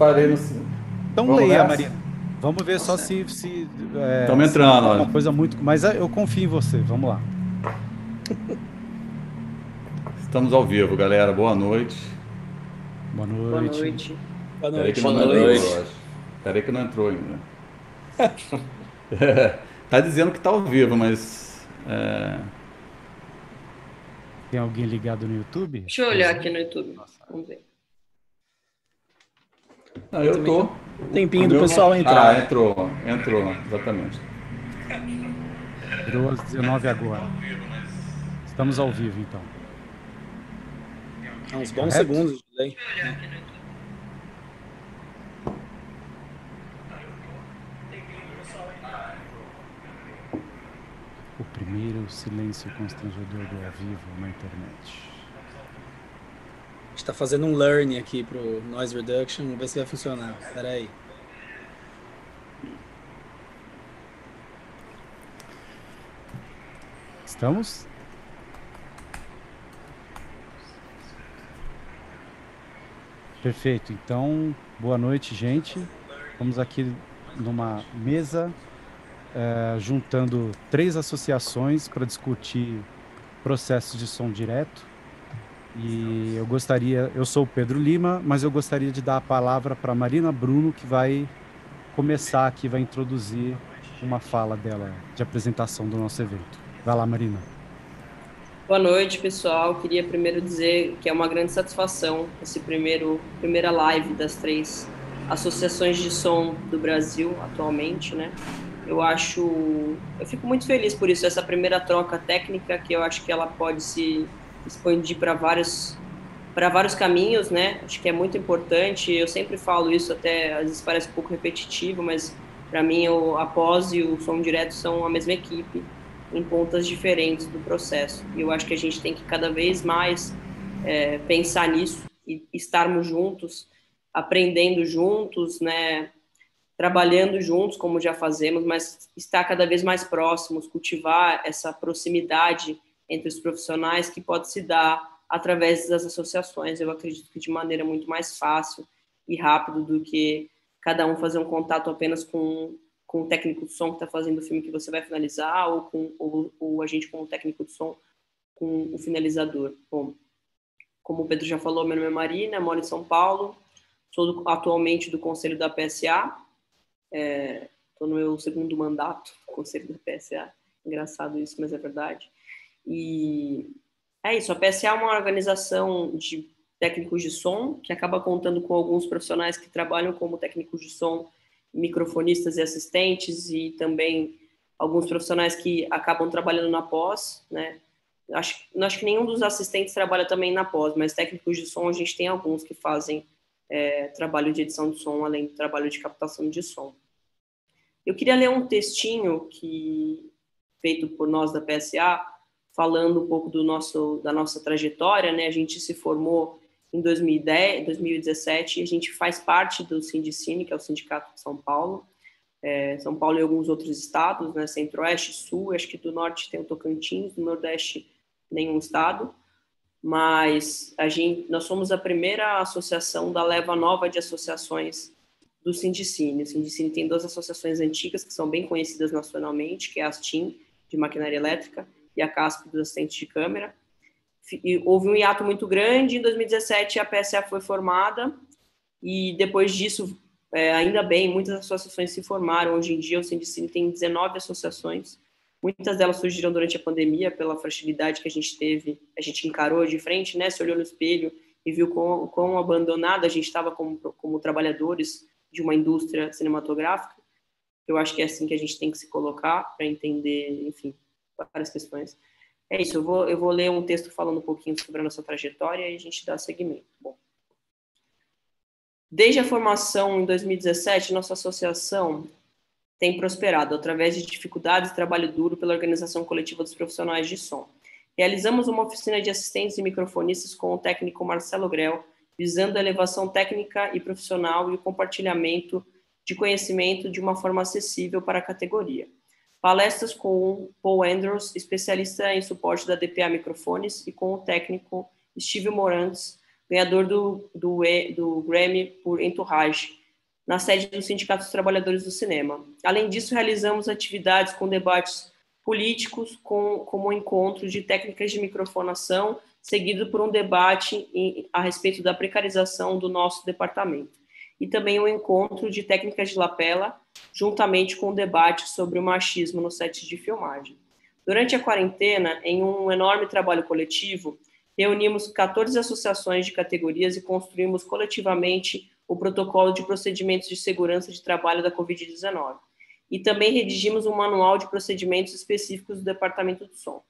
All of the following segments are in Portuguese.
Parei no. Então Vamos leia, Marina. Vamos ver só se. se Estamos é, entrando, é Uma coisa muito. Mas eu confio em você. Vamos lá. Estamos ao vivo, galera. Boa noite. Boa noite. Boa noite. Boa noite. Boa noite. Peraí que não entrou ainda. tá dizendo que tá ao vivo, mas. É... Tem alguém ligado no YouTube? Deixa eu olhar aqui no YouTube. Vamos ver. Não, eu tô. Tempinho do pessoal entrar. Ah, entrou, entrou, exatamente. Entrou às 19 agora. Estamos ao vivo, então. Uns bons Correto? segundos de delay. O primeiro silêncio constrangedor do ao vivo na internet está fazendo um learning aqui para o noise reduction, vamos ver se vai funcionar. Espera aí. Estamos? Perfeito. Então, boa noite, gente. Estamos aqui numa mesa é, juntando três associações para discutir processos de som direto e eu gostaria, eu sou o Pedro Lima, mas eu gostaria de dar a palavra para Marina Bruno, que vai começar aqui, vai introduzir uma fala dela de apresentação do nosso evento. Vai lá, Marina. Boa noite, pessoal. Queria primeiro dizer que é uma grande satisfação esse primeiro primeira live das três associações de som do Brasil atualmente, né? Eu acho, eu fico muito feliz por isso essa primeira troca técnica que eu acho que ela pode se expandir para vários para vários caminhos, né? Acho que é muito importante. Eu sempre falo isso, até às vezes parece um pouco repetitivo, mas para mim o a pós e o som direto são a mesma equipe em pontas diferentes do processo. E eu acho que a gente tem que cada vez mais é, pensar nisso e estarmos juntos, aprendendo juntos, né? Trabalhando juntos, como já fazemos, mas estar cada vez mais próximos, cultivar essa proximidade entre os profissionais que pode se dar através das associações. Eu acredito que de maneira muito mais fácil e rápido do que cada um fazer um contato apenas com, com o técnico de som que está fazendo o filme que você vai finalizar ou com ou, ou a gente com o técnico de som com o finalizador. Bom, como o Pedro já falou, meu nome é Marina, moro em São Paulo, sou do, atualmente do conselho da PSA, estou é, no meu segundo mandato do conselho da PSA. Engraçado isso, mas é verdade. E é isso, a PSA é uma organização de técnicos de som que acaba contando com alguns profissionais que trabalham como técnicos de som, microfonistas e assistentes e também alguns profissionais que acabam trabalhando na pós, né? Acho, acho que nenhum dos assistentes trabalha também na pós, mas técnicos de som a gente tem alguns que fazem é, trabalho de edição de som, além do trabalho de captação de som. Eu queria ler um textinho que feito por nós da PSA, falando um pouco do nosso, da nossa trajetória, né? A gente se formou em 2010, 2017 e a gente faz parte do Sindicine, que é o Sindicato de São Paulo. É, São Paulo e alguns outros estados, né? Centro-Oeste, Sul, acho que do Norte tem o Tocantins, do Nordeste nenhum estado. Mas a gente, nós somos a primeira associação da leva nova de associações do Sindicine. O Sindicine tem duas associações antigas que são bem conhecidas nacionalmente, que é a Astim, de maquinária elétrica, e a CASP dos assistentes de câmera. E houve um hiato muito grande, em 2017 a PSA foi formada, e depois disso, é, ainda bem, muitas associações se formaram. Hoje em dia, o Sindicine tem 19 associações, muitas delas surgiram durante a pandemia, pela fragilidade que a gente teve, a gente encarou de frente, né, se olhou no espelho e viu quão, quão abandonada a gente estava como, como trabalhadores de uma indústria cinematográfica. Eu acho que é assim que a gente tem que se colocar para entender, enfim, várias questões. É isso, eu vou, eu vou ler um texto falando um pouquinho sobre a nossa trajetória e a gente dá seguimento. Bom, desde a formação em 2017, nossa associação tem prosperado através de dificuldades e trabalho duro pela organização coletiva dos profissionais de som. Realizamos uma oficina de assistentes e microfonistas com o técnico Marcelo Grell, visando a elevação técnica e profissional e o compartilhamento de conhecimento de uma forma acessível para a categoria palestras com Paul Andrews, especialista em suporte da DPA Microfones, e com o técnico Steve Morantes, ganhador do, do, do Grammy por Entourage, na sede do Sindicato dos Trabalhadores do Cinema. Além disso, realizamos atividades com debates políticos, com, como um encontro de técnicas de microfonação, seguido por um debate em, a respeito da precarização do nosso departamento. E também um encontro de técnicas de lapela, juntamente com um debate sobre o machismo no set de filmagem. Durante a quarentena, em um enorme trabalho coletivo, reunimos 14 associações de categorias e construímos coletivamente o protocolo de procedimentos de segurança de trabalho da Covid-19. E também redigimos um manual de procedimentos específicos do Departamento do Som.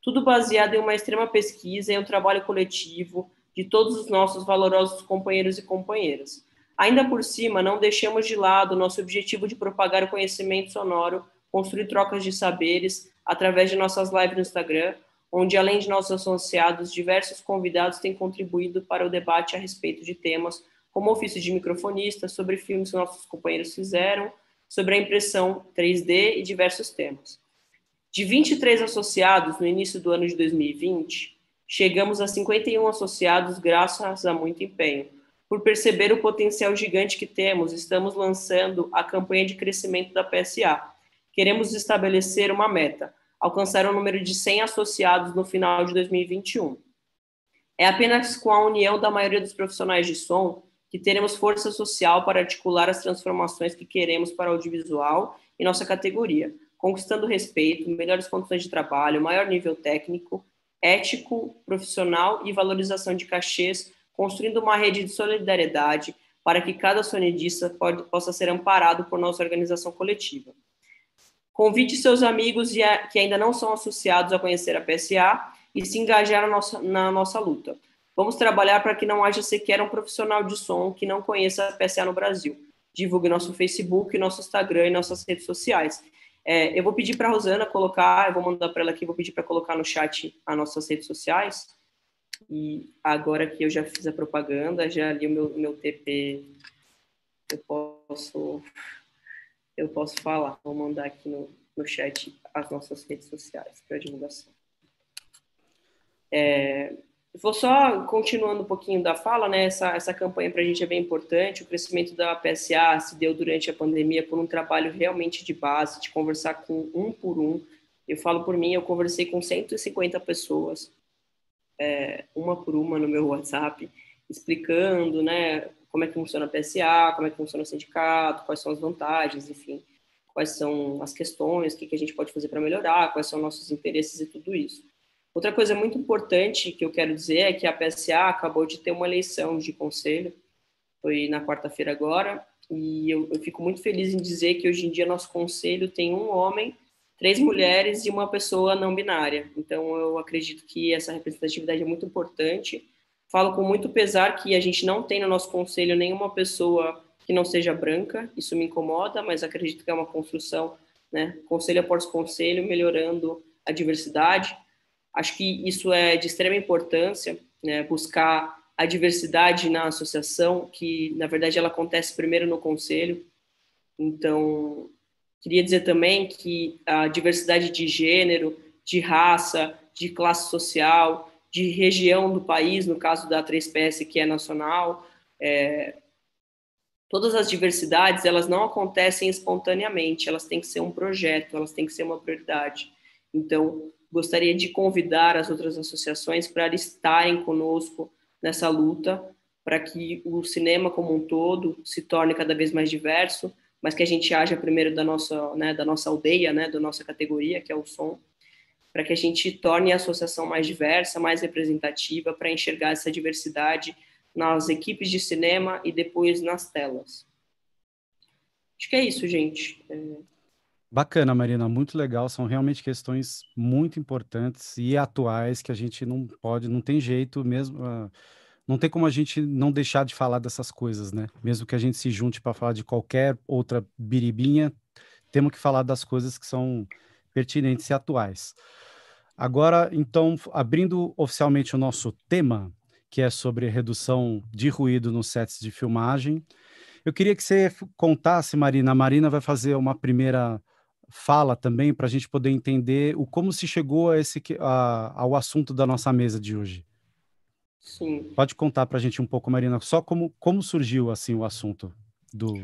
Tudo baseado em uma extrema pesquisa e um trabalho coletivo de todos os nossos valorosos companheiros e companheiras. Ainda por cima, não deixamos de lado nosso objetivo de propagar o conhecimento sonoro, construir trocas de saberes através de nossas lives no Instagram, onde, além de nossos associados, diversos convidados têm contribuído para o debate a respeito de temas como ofício de microfonista, sobre filmes que nossos companheiros fizeram, sobre a impressão 3D e diversos temas. De 23 associados no início do ano de 2020, chegamos a 51 associados graças a muito empenho. Por perceber o potencial gigante que temos, estamos lançando a campanha de crescimento da PSA. Queremos estabelecer uma meta, alcançar o número de 100 associados no final de 2021. É apenas com a união da maioria dos profissionais de som que teremos força social para articular as transformações que queremos para o audiovisual em nossa categoria, conquistando respeito, melhores condições de trabalho, maior nível técnico, ético, profissional e valorização de cachês, construindo uma rede de solidariedade para que cada sonidista pode, possa ser amparado por nossa organização coletiva. Convide seus amigos que ainda não são associados a conhecer a PSA e se engajar na nossa, na nossa luta. Vamos trabalhar para que não haja sequer um profissional de som que não conheça a PSA no Brasil. Divulgue nosso Facebook, nosso Instagram e nossas redes sociais. É, eu vou pedir para a Rosana colocar, eu vou mandar para ela aqui, vou pedir para colocar no chat as nossas redes sociais. E agora que eu já fiz a propaganda, já li o meu, meu TP, eu posso, eu posso falar. Vou mandar aqui no, no chat as nossas redes sociais para divulgação. É, Vou só continuando um pouquinho da fala, né? Essa, essa campanha para a gente é bem importante. O crescimento da PSA se deu durante a pandemia por um trabalho realmente de base, de conversar com um por um. Eu falo por mim, eu conversei com 150 pessoas, é, uma por uma no meu WhatsApp, explicando, né? Como é que funciona a PSA, como é que funciona o sindicato, quais são as vantagens, enfim, quais são as questões, o que, que a gente pode fazer para melhorar, quais são nossos interesses e tudo isso. Outra coisa muito importante que eu quero dizer é que a PSA acabou de ter uma eleição de conselho, foi na quarta-feira agora, e eu, eu, fico muito feliz em dizer que hoje em dia nosso conselho tem um homem, três mulheres e uma pessoa não binária. Então eu acredito que essa representatividade é muito importante. Falo com muito pesar que a gente não tem no nosso conselho nenhuma pessoa que não seja branca, isso me incomoda, mas acredito que é uma construção, né, conselho após conselho, melhorando a diversidade. Acho que isso é de extrema importância, né, buscar a diversidade na associação, que na verdade ela acontece primeiro no conselho. Então, queria dizer também que a diversidade de gênero, de raça, de classe social, de região do país, no caso da 3PS, que é nacional, é, todas as diversidades, elas não acontecem espontaneamente, elas têm que ser um projeto, elas têm que ser uma prioridade. Então, gostaria de convidar as outras associações para estarem conosco nessa luta, para que o cinema como um todo se torne cada vez mais diverso, mas que a gente haja primeiro da nossa, né, da nossa aldeia, né, da nossa categoria, que é o som, para que a gente torne a associação mais diversa, mais representativa, para enxergar essa diversidade nas equipes de cinema e depois nas telas. Acho que é isso, gente. É... Bacana, Marina, muito legal. São realmente questões muito importantes e atuais que a gente não pode, não tem jeito mesmo. Uh, não tem como a gente não deixar de falar dessas coisas, né? Mesmo que a gente se junte para falar de qualquer outra biribinha, temos que falar das coisas que são pertinentes e atuais. Agora, então, abrindo oficialmente o nosso tema, que é sobre redução de ruído nos sets de filmagem, eu queria que você contasse, Marina. A Marina vai fazer uma primeira fala também para a gente poder entender o como se chegou a esse a, ao assunto da nossa mesa de hoje. Sim. Pode contar para a gente um pouco, Marina, só como, como surgiu assim o assunto do.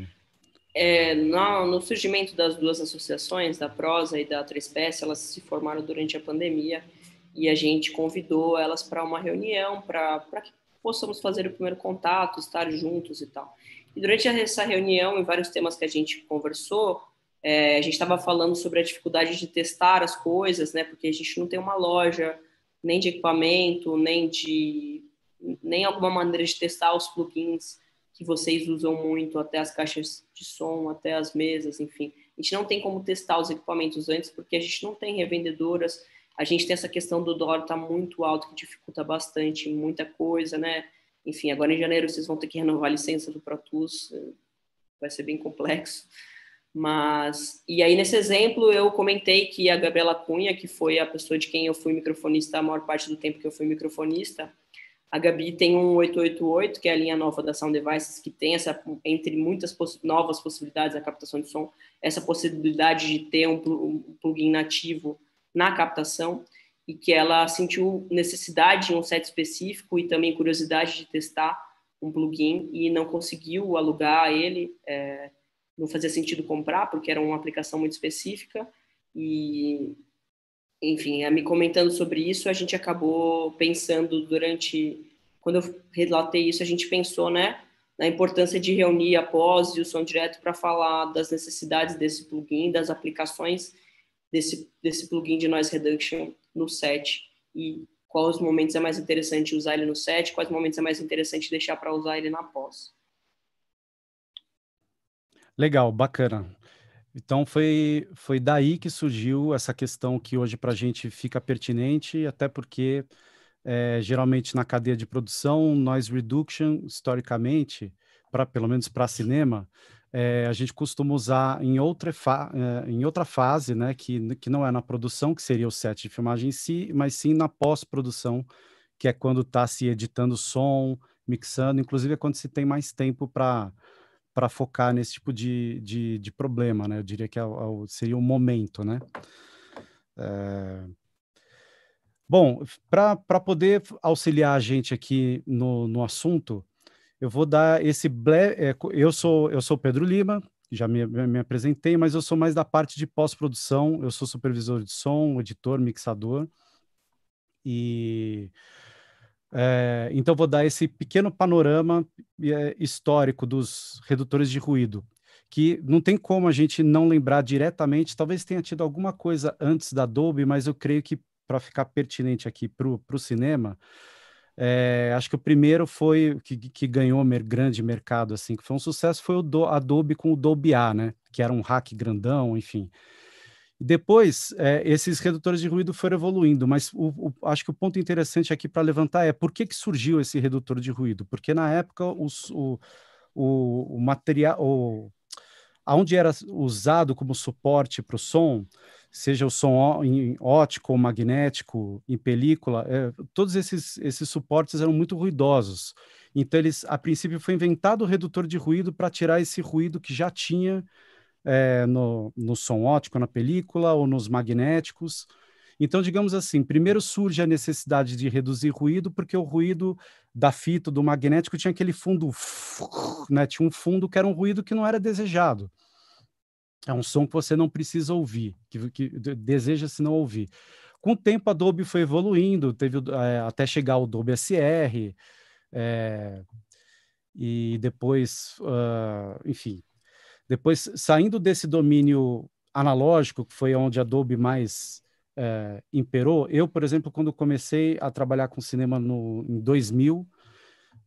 É, no, no, surgimento das duas associações, da Prosa e da Trespécie, elas se formaram durante a pandemia e a gente convidou elas para uma reunião para que possamos fazer o primeiro contato, estar juntos e tal. E durante essa reunião, em vários temas que a gente conversou, é, a gente estava falando sobre a dificuldade de testar as coisas, né? Porque a gente não tem uma loja nem de equipamento, nem de nem alguma maneira de testar os plugins que vocês usam muito, até as caixas de som, até as mesas, enfim. A gente não tem como testar os equipamentos antes, porque a gente não tem revendedoras. A gente tem essa questão do dólar tá muito alto, que dificulta bastante muita coisa, né? Enfim, agora em janeiro vocês vão ter que renovar a licença do Pro Tools, vai ser bem complexo. Mas, e aí nesse exemplo eu comentei que a Gabriela Cunha, que foi a pessoa de quem eu fui microfonista a maior parte do tempo que eu fui microfonista, a Gabi tem um 888, que é a linha nova da Sound Devices, que tem essa, entre muitas poss novas possibilidades da captação de som, essa possibilidade de ter um, um plugin nativo na captação, e que ela sentiu necessidade de um set específico e também curiosidade de testar um plugin e não conseguiu alugar ele. É, não fazia sentido comprar, porque era uma aplicação muito específica. E, enfim, me comentando sobre isso, a gente acabou pensando durante. Quando eu relatei isso, a gente pensou, né? Na importância de reunir após e o som direto para falar das necessidades desse plugin, das aplicações desse, desse plugin de noise reduction no set e quais momentos é mais interessante usar ele no set, quais momentos é mais interessante deixar para usar ele na pós. Legal, bacana. Então foi, foi daí que surgiu essa questão que hoje para a gente fica pertinente, até porque é, geralmente na cadeia de produção, noise reduction, historicamente, para pelo menos para cinema, é, a gente costuma usar em outra, é, em outra fase, né, que, que não é na produção, que seria o set de filmagem em si, mas sim na pós-produção, que é quando está se editando som, mixando, inclusive é quando se tem mais tempo para para focar nesse tipo de, de, de, problema, né? Eu diria que é, é, seria o momento, né? É... Bom, para poder auxiliar a gente aqui no, no assunto, eu vou dar esse... Ble... É, eu sou eu sou Pedro Lima, já me, me apresentei, mas eu sou mais da parte de pós-produção, eu sou supervisor de som, editor, mixador, e é, então, vou dar esse pequeno panorama é, histórico dos redutores de ruído, que não tem como a gente não lembrar diretamente, talvez tenha tido alguma coisa antes da Dolby, mas eu creio que para ficar pertinente aqui para o cinema, é, acho que o primeiro foi que, que ganhou mer, grande mercado, assim, que foi um sucesso, foi o do, Adobe com o Dolby A, né? Que era um hack grandão, enfim. Depois, é, esses redutores de ruído foram evoluindo, mas o, o, acho que o ponto interessante aqui para levantar é por que, que surgiu esse redutor de ruído? Porque na época os, o, o, o material, o, onde era usado como suporte para o som, seja o som ótico ou magnético, em película, é, todos esses, esses suportes eram muito ruidosos. Então, eles, a princípio, foi inventado o redutor de ruído para tirar esse ruído que já tinha é, no, no som óptico, na película ou nos magnéticos. Então, digamos assim, primeiro surge a necessidade de reduzir ruído, porque o ruído da fita, do magnético, tinha aquele fundo, né? Tinha um fundo que era um ruído que não era desejado. É um som que você não precisa ouvir, que, que deseja-se não ouvir. Com o tempo, a Dolby foi evoluindo, teve é, até chegar o Dolby SR, é, e depois, uh, enfim, depois, saindo desse domínio analógico, que foi onde Adobe mais é, imperou, eu, por exemplo, quando comecei a trabalhar com cinema no, em 2000,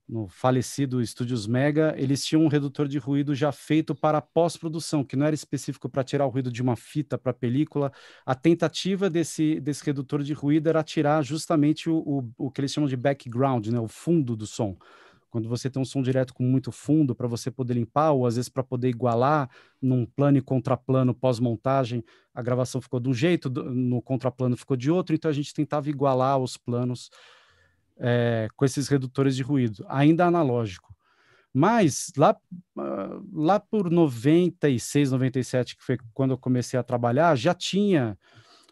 no falecido Estúdios Mega, eles tinham um redutor de ruído já feito para pós-produção, que não era específico para tirar o ruído de uma fita para película. A tentativa desse, desse redutor de ruído era tirar justamente o, o, o que eles chamam de background, né, o fundo do som. Quando você tem um som direto com muito fundo para você poder limpar, ou às vezes para poder igualar num plano e contraplano pós-montagem, a gravação ficou de um jeito, no contraplano ficou de outro, então a gente tentava igualar os planos é, com esses redutores de ruído, ainda analógico. Mas lá, ah, lá por 96, 97, que foi quando eu comecei a trabalhar, já tinha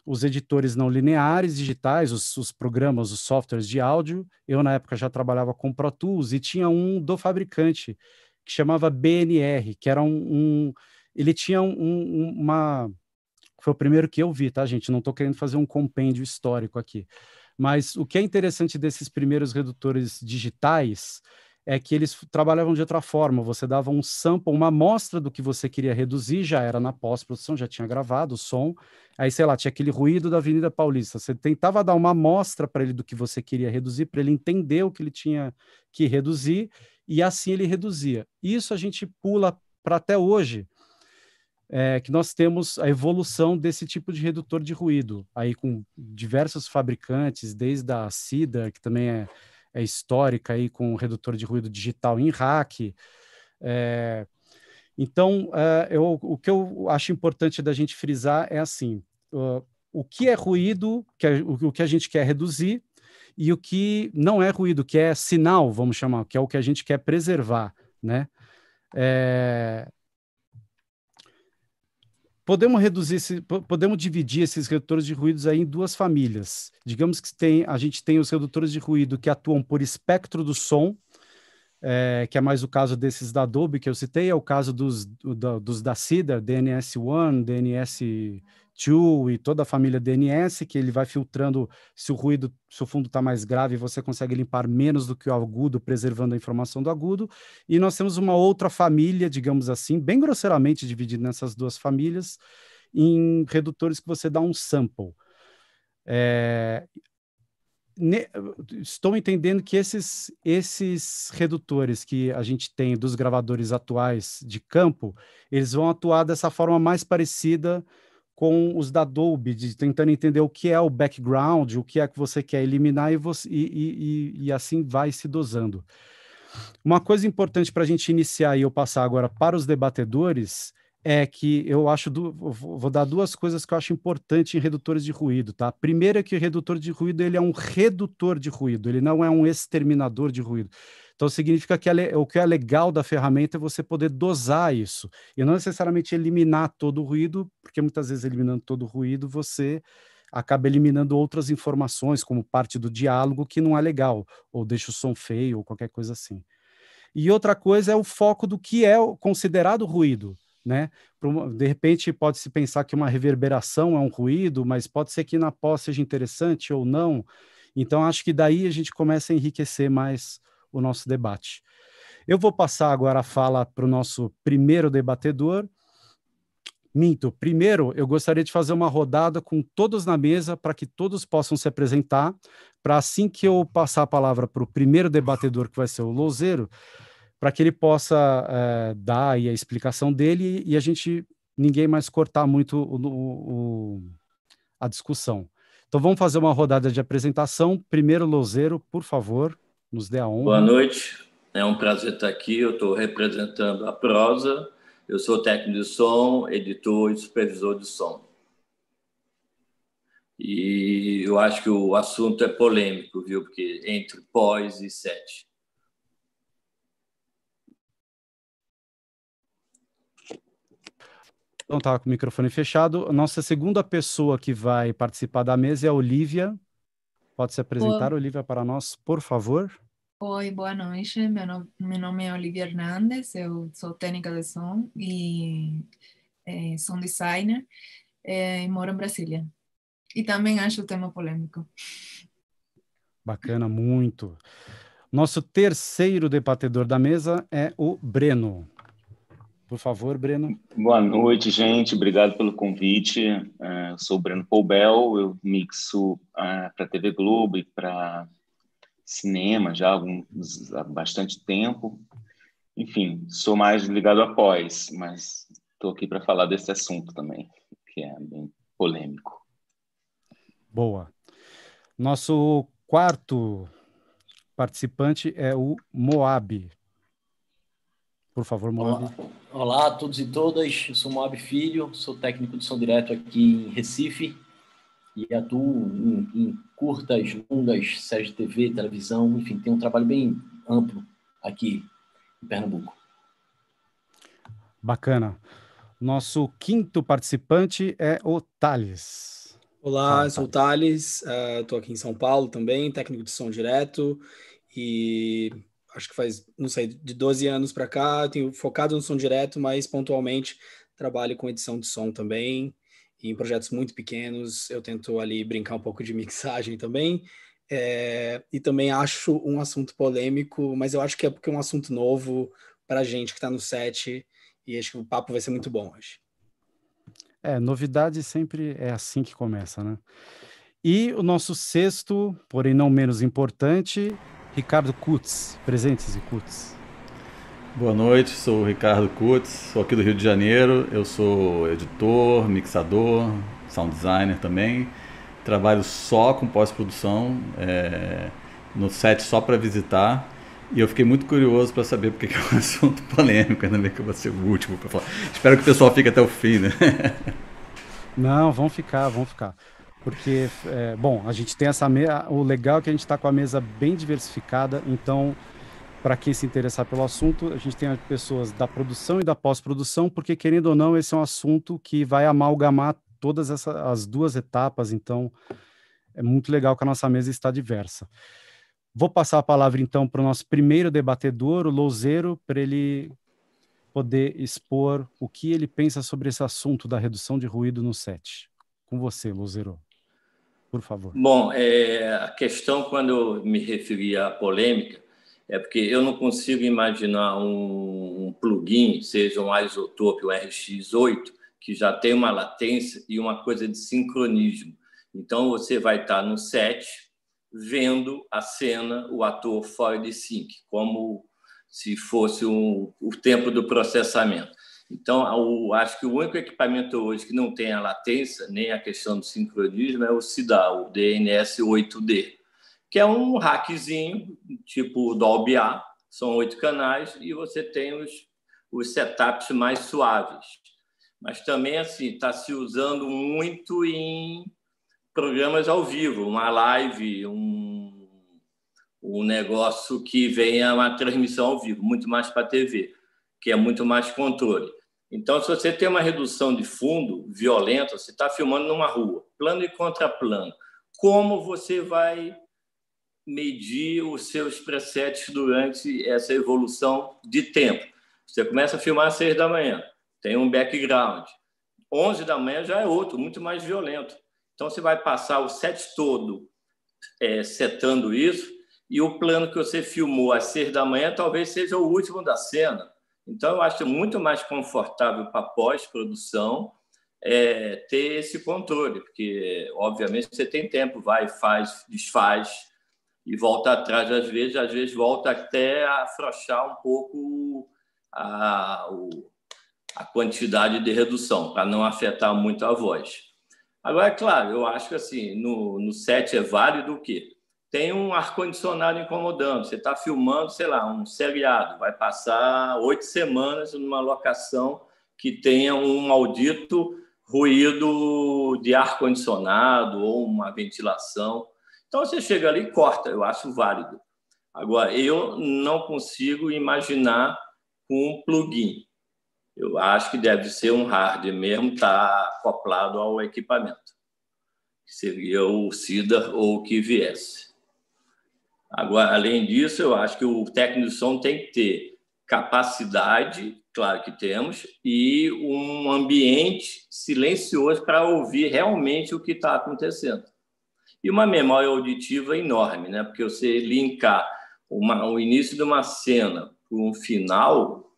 os editores não lineares digitais, os, os, programas, os softwares de áudio. Eu, na época, já trabalhava com Pro Tools e tinha um do fabricante que chamava BNR, que era um. um ele tinha um, uma. Foi o primeiro que eu vi, tá, gente? Não estou querendo fazer um compêndio histórico aqui. Mas o que é interessante desses primeiros redutores digitais é que eles trabalhavam de outra forma. Você dava um sample, uma amostra do que você queria reduzir, já era na pós-produção, já tinha gravado o som. Aí, sei lá, tinha aquele ruído da Avenida Paulista. Você tentava dar uma amostra para ele do que você queria reduzir, para ele entender o que ele tinha que reduzir, e assim ele reduzia. Isso a gente pula para até hoje. É, que nós temos a evolução desse tipo de redutor de ruído, aí com diversos fabricantes, desde a CIDA, que também é é, histórica aí com redutor de ruído digital em rack. É, então, é, eu, o que eu acho importante da gente frisar é assim: o que é ruído, que é, o, o que a gente quer reduzir, e o que não é ruído, que é sinal, vamos chamar, que é o que a gente quer preservar, né? É, podemos reduzir, esse, podemos dividir esses redutores de ruídos aí em duas famílias. Digamos que tem, a gente tem os redutores de ruído que atuam por espectro do som, é, que é mais o caso desses da Adobe que eu citei, é o caso dos, do, dos da CIDA, DNS1, DNS e toda a família DNS, que ele vai filtrando se o ruído, se o fundo está mais grave, você consegue limpar menos do que o agudo, preservando a informação do agudo. E nós temos uma outra família, digamos assim, bem grosseiramente dividida nessas duas famílias, em redutores que você dá um sample. É, ne, estou entendendo que esses, esses redutores que a gente tem dos gravadores atuais de campo, eles vão atuar dessa forma mais parecida com os da Adobe, de tentando entender o que é o background, o que é que você quer eliminar e, você, e, e, e assim vai se dosando. Uma coisa importante para a gente iniciar e eu passar agora para os debatedores é que eu acho, do, vou dar duas coisas que eu acho importante em redutores de ruído, tá? Primeiro é que o redutor de ruído ele é um redutor de ruído, ele não é um exterminador de ruído. Então, significa que o que é legal da ferramenta é você poder dosar isso, e não necessariamente eliminar todo o ruído, porque muitas vezes eliminando todo o ruído, você acaba eliminando outras informações, como parte do diálogo, que não é legal, ou deixa o som feio, ou qualquer coisa assim. E outra coisa é o foco do que é considerado ruído. Né? De repente pode-se pensar que uma reverberação é um ruído, mas pode ser que na pós seja interessante ou não. Então acho que daí a gente começa a enriquecer mais o nosso debate. Eu vou passar agora a fala para o nosso primeiro debatedor. Minto, primeiro eu gostaria de fazer uma rodada com todos na mesa para que todos possam se apresentar, para assim que eu passar a palavra para o primeiro debatedor, que vai ser o Louzeiro, para que ele possa é, dar a explicação dele e a gente, ninguém mais cortar muito o, o, a discussão. Então vamos fazer uma rodada de apresentação. Primeiro, Louzeiro, por favor. Nos dê a honra. Boa noite. É um prazer estar aqui. Eu estou representando a prosa. Eu sou técnico de som, editor e supervisor de som. E eu acho que o assunto é polêmico, viu? Porque entre pós e sete. Então estava com o microfone fechado. Nossa segunda pessoa que vai participar da mesa é a Olivia. Pode se apresentar, Olivia, para nós, por favor? Oi, boa noite. Meu nome, meu nome é Olivia Hernandes, eu sou técnica de som e é, som designer é, e moro em Brasília. E também acho o tema polêmico. Bacana, muito. Nosso terceiro debatedor da mesa é o Breno. Por favor, Breno. Boa noite, gente. Obrigado pelo convite. Uh, sou o Breno Poubel, eu mixo é, para a TV Globo e para cinema já há, alguns, há bastante tempo. Enfim, sou mais ligado a pós, mas estou aqui para falar desse assunto também, que é bem polêmico. Boa. Nosso quarto participante é o Moab. Por favor, Moab. Olá, Olá a todos e todas. Eu sou Moab Filho, sou técnico de som direto aqui em Recife e atuo em, em curtas, longas, séries de TV, televisão, enfim, tem um trabalho bem amplo aqui em Pernambuco. Bacana. Nosso quinto participante é o Thales. Olá, eu sou o Thales, estou uh, aqui em São Paulo também, técnico de som direto, e acho que faz, não sei, de 12 anos para cá, tenho focado no som direto, mas pontualmente trabalho com edição de som também, em projetos muito pequenos, eu tento ali brincar um pouco de mixagem também, é, e também acho um assunto polêmico, mas eu acho que é porque é um assunto novo para gente que está no set, e acho que o papo vai ser muito bom hoje. É, novidade sempre é assim que começa, né? E o nosso sexto, porém não menos importante, Ricardo Kutz. Presentes, Kutz. Boa noite, sou o Ricardo Kutz, sou aqui do Rio de Janeiro. Eu sou editor, mixador, sound designer também. Trabalho só com pós-produção, é, no set só para visitar. E eu fiquei muito curioso para saber porque é um assunto polêmico, ainda bem que eu vou ser o último para falar. Espero que o pessoal fique até o fim, né? Não, vão ficar, vão ficar. Porque, é, bom, a gente tem essa mesa. O legal é que a gente está com a mesa bem diversificada, então, para quem se interessar pelo assunto, a gente tem pessoas da produção e da pós-produção, porque, querendo ou não, esse é um assunto que vai amalgamar todas as duas etapas, então é muito legal que a nossa mesa está diversa. Vou passar a palavra então para o nosso primeiro debatedor, o Louzeiro, para ele poder expor o que ele pensa sobre esse assunto da redução de ruído no set. Com você, Louzeiro, por favor. Bom, é, a questão, quando eu me referi à polêmica, é porque eu não consigo imaginar um, um plugin, seja um Isotope, um RX8, que já tem uma latência e uma coisa de sincronismo. Então, você vai estar no set, vendo a cena, o ator fora de sync, como se fosse um, o tempo do processamento. Então, acho que o único equipamento hoje que não tem a latência, nem a questão do sincronismo, é o CIDAL, o DNS 8D, que é um hackzinho, tipo Dolby A, são oito canais, e você tem os, os setups mais suaves. Mas também, assim, está se usando muito em programas ao vivo, uma live, um, um negócio que venha uma transmissão ao vivo, muito mais para a TV, que é muito mais controle. Então, se você tem uma redução de fundo violenta, você está filmando numa rua, plano e contraplano, como você vai medir os seus presets durante essa evolução de tempo? Você começa a filmar às seis da manhã, tem um background. 11 da manhã já é outro, muito mais violento. Então, você vai passar o set todo é, setando isso, e o plano que você filmou às seis da manhã talvez seja o último da cena. Então, eu acho muito mais confortável para pós-produção é, ter esse controle, porque, obviamente, você tem tempo, vai, faz, desfaz e volta atrás às vezes, às vezes volta até a afrouxar um pouco a, a quantidade de redução, para não afetar muito a voz. Agora, é claro, eu acho que assim, no, no set é válido o quê? Tem um ar-condicionado incomodando. Você está filmando, sei lá, um seriado, vai passar oito semanas numa locação que tenha um maldito ruído de ar-condicionado ou uma ventilação. Então você chega ali e corta, eu acho válido. Agora, eu não consigo imaginar um plugin. Eu acho que deve ser um hardware mesmo, está acoplado ao equipamento, seria o CIDA ou o que viesse. Agora, além disso, eu acho que o técnico de som tem que ter capacidade, claro que temos, e um ambiente silencioso para ouvir realmente o que está acontecendo. E uma memória auditiva enorme, né? porque você linkar uma, o início de uma cena com um final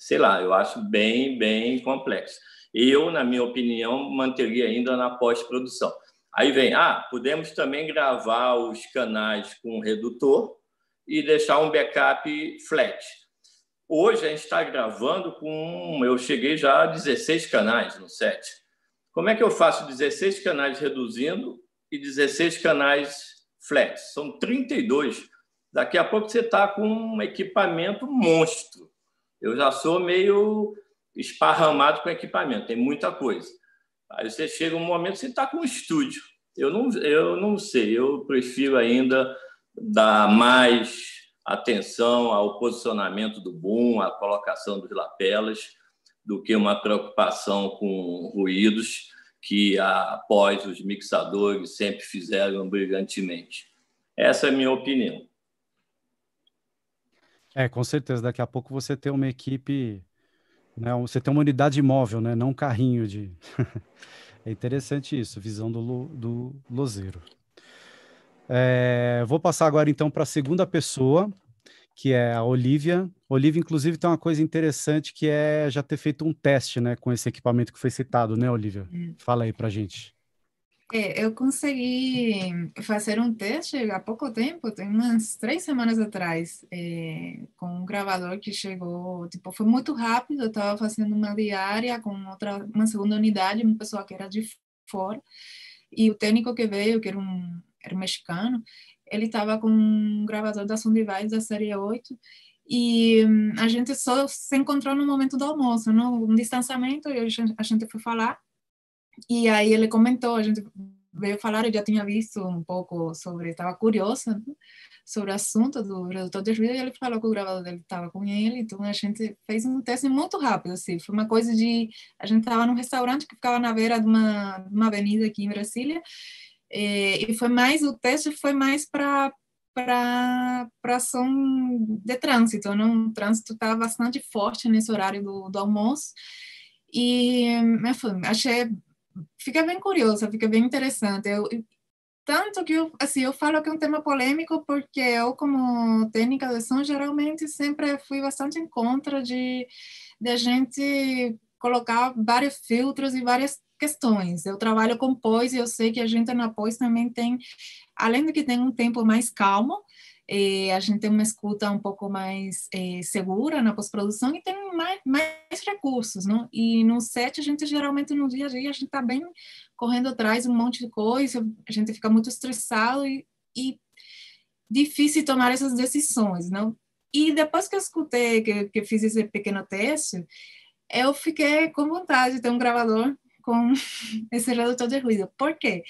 sei lá, eu acho bem, bem complexo. Eu, na minha opinião, manteria ainda na pós-produção. Aí vem, ah, podemos também gravar os canais com redutor e deixar um backup flat. Hoje a gente está gravando com. Eu cheguei já a 16 canais no set. Como é que eu faço 16 canais reduzindo e 16 canais flat? São 32. Daqui a pouco você está com um equipamento monstro eu já sou meio esparramado com equipamento, tem muita coisa. Aí você chega um momento que você está com um estúdio. Eu não, eu não sei, eu prefiro ainda dar mais atenção ao posicionamento do boom, à colocação dos lapelas, do que uma preocupação com ruídos, que após os mixadores sempre fizeram brilhantemente. Essa é a minha opinião. É, com certeza. Daqui a pouco você tem uma equipe, né? Você tem uma unidade móvel, né? Não um carrinho de. é interessante isso, visão do, do lozeiro. É, vou passar agora então para a segunda pessoa, que é a Olivia. Olivia, inclusive, tem uma coisa interessante que é já ter feito um teste, né, com esse equipamento que foi citado, né, Olivia? Hum. Fala aí para gente. É, eu consegui fazer um teste há pouco tempo, tem umas três semanas atrás, é, com um gravador que chegou, tipo, foi muito rápido, eu estava fazendo uma diária com outra, uma segunda unidade, uma pessoa que era de fora, e o técnico que veio, que era um, era um mexicano, ele estava com um gravador da Sounddevice da série 8 e hum, a gente só se encontrou no momento do almoço, não? um distanciamento, e a gente foi falar e aí ele comentou, a gente veio falar, eu já tinha visto um pouco sobre, estava curiosa né? sobre o assunto do redutor de ruído, e ele falou que o gravador dele estava com ele, então a gente fez um teste muito rápido, assim, foi uma coisa de, a gente estava num restaurante que ficava na beira de uma, de uma avenida aqui em Brasília, e, e foi mais, o teste foi mais para para som de trânsito, não? o trânsito estava bastante forte nesse horário do, do almoço, e enfim, achei, fica bem curiosa, fica bem interessante, eu, tanto que eu, assim, eu falo que é um tema polêmico porque eu, como técnica de som, geralmente sempre fui bastante em contra de, de a gente colocar vários filtros e várias questões. Eu trabalho com pós e eu sei que a gente na pós também tem, além de que tem um tempo mais calmo, eh, a gente tem uma escuta um pouco mais eh, segura na pós-produção e tem mais, mais recursos, não? E no set, a gente geralmente no dia a dia, a gente está bem correndo atrás um monte de coisa, a gente fica muito estressado e, e difícil tomar essas decisões, não? E depois que eu escutei, que, que fiz esse pequeno teste, eu fiquei com vontade de ter um gravador com esse redutor de ruído. Por quê? Porque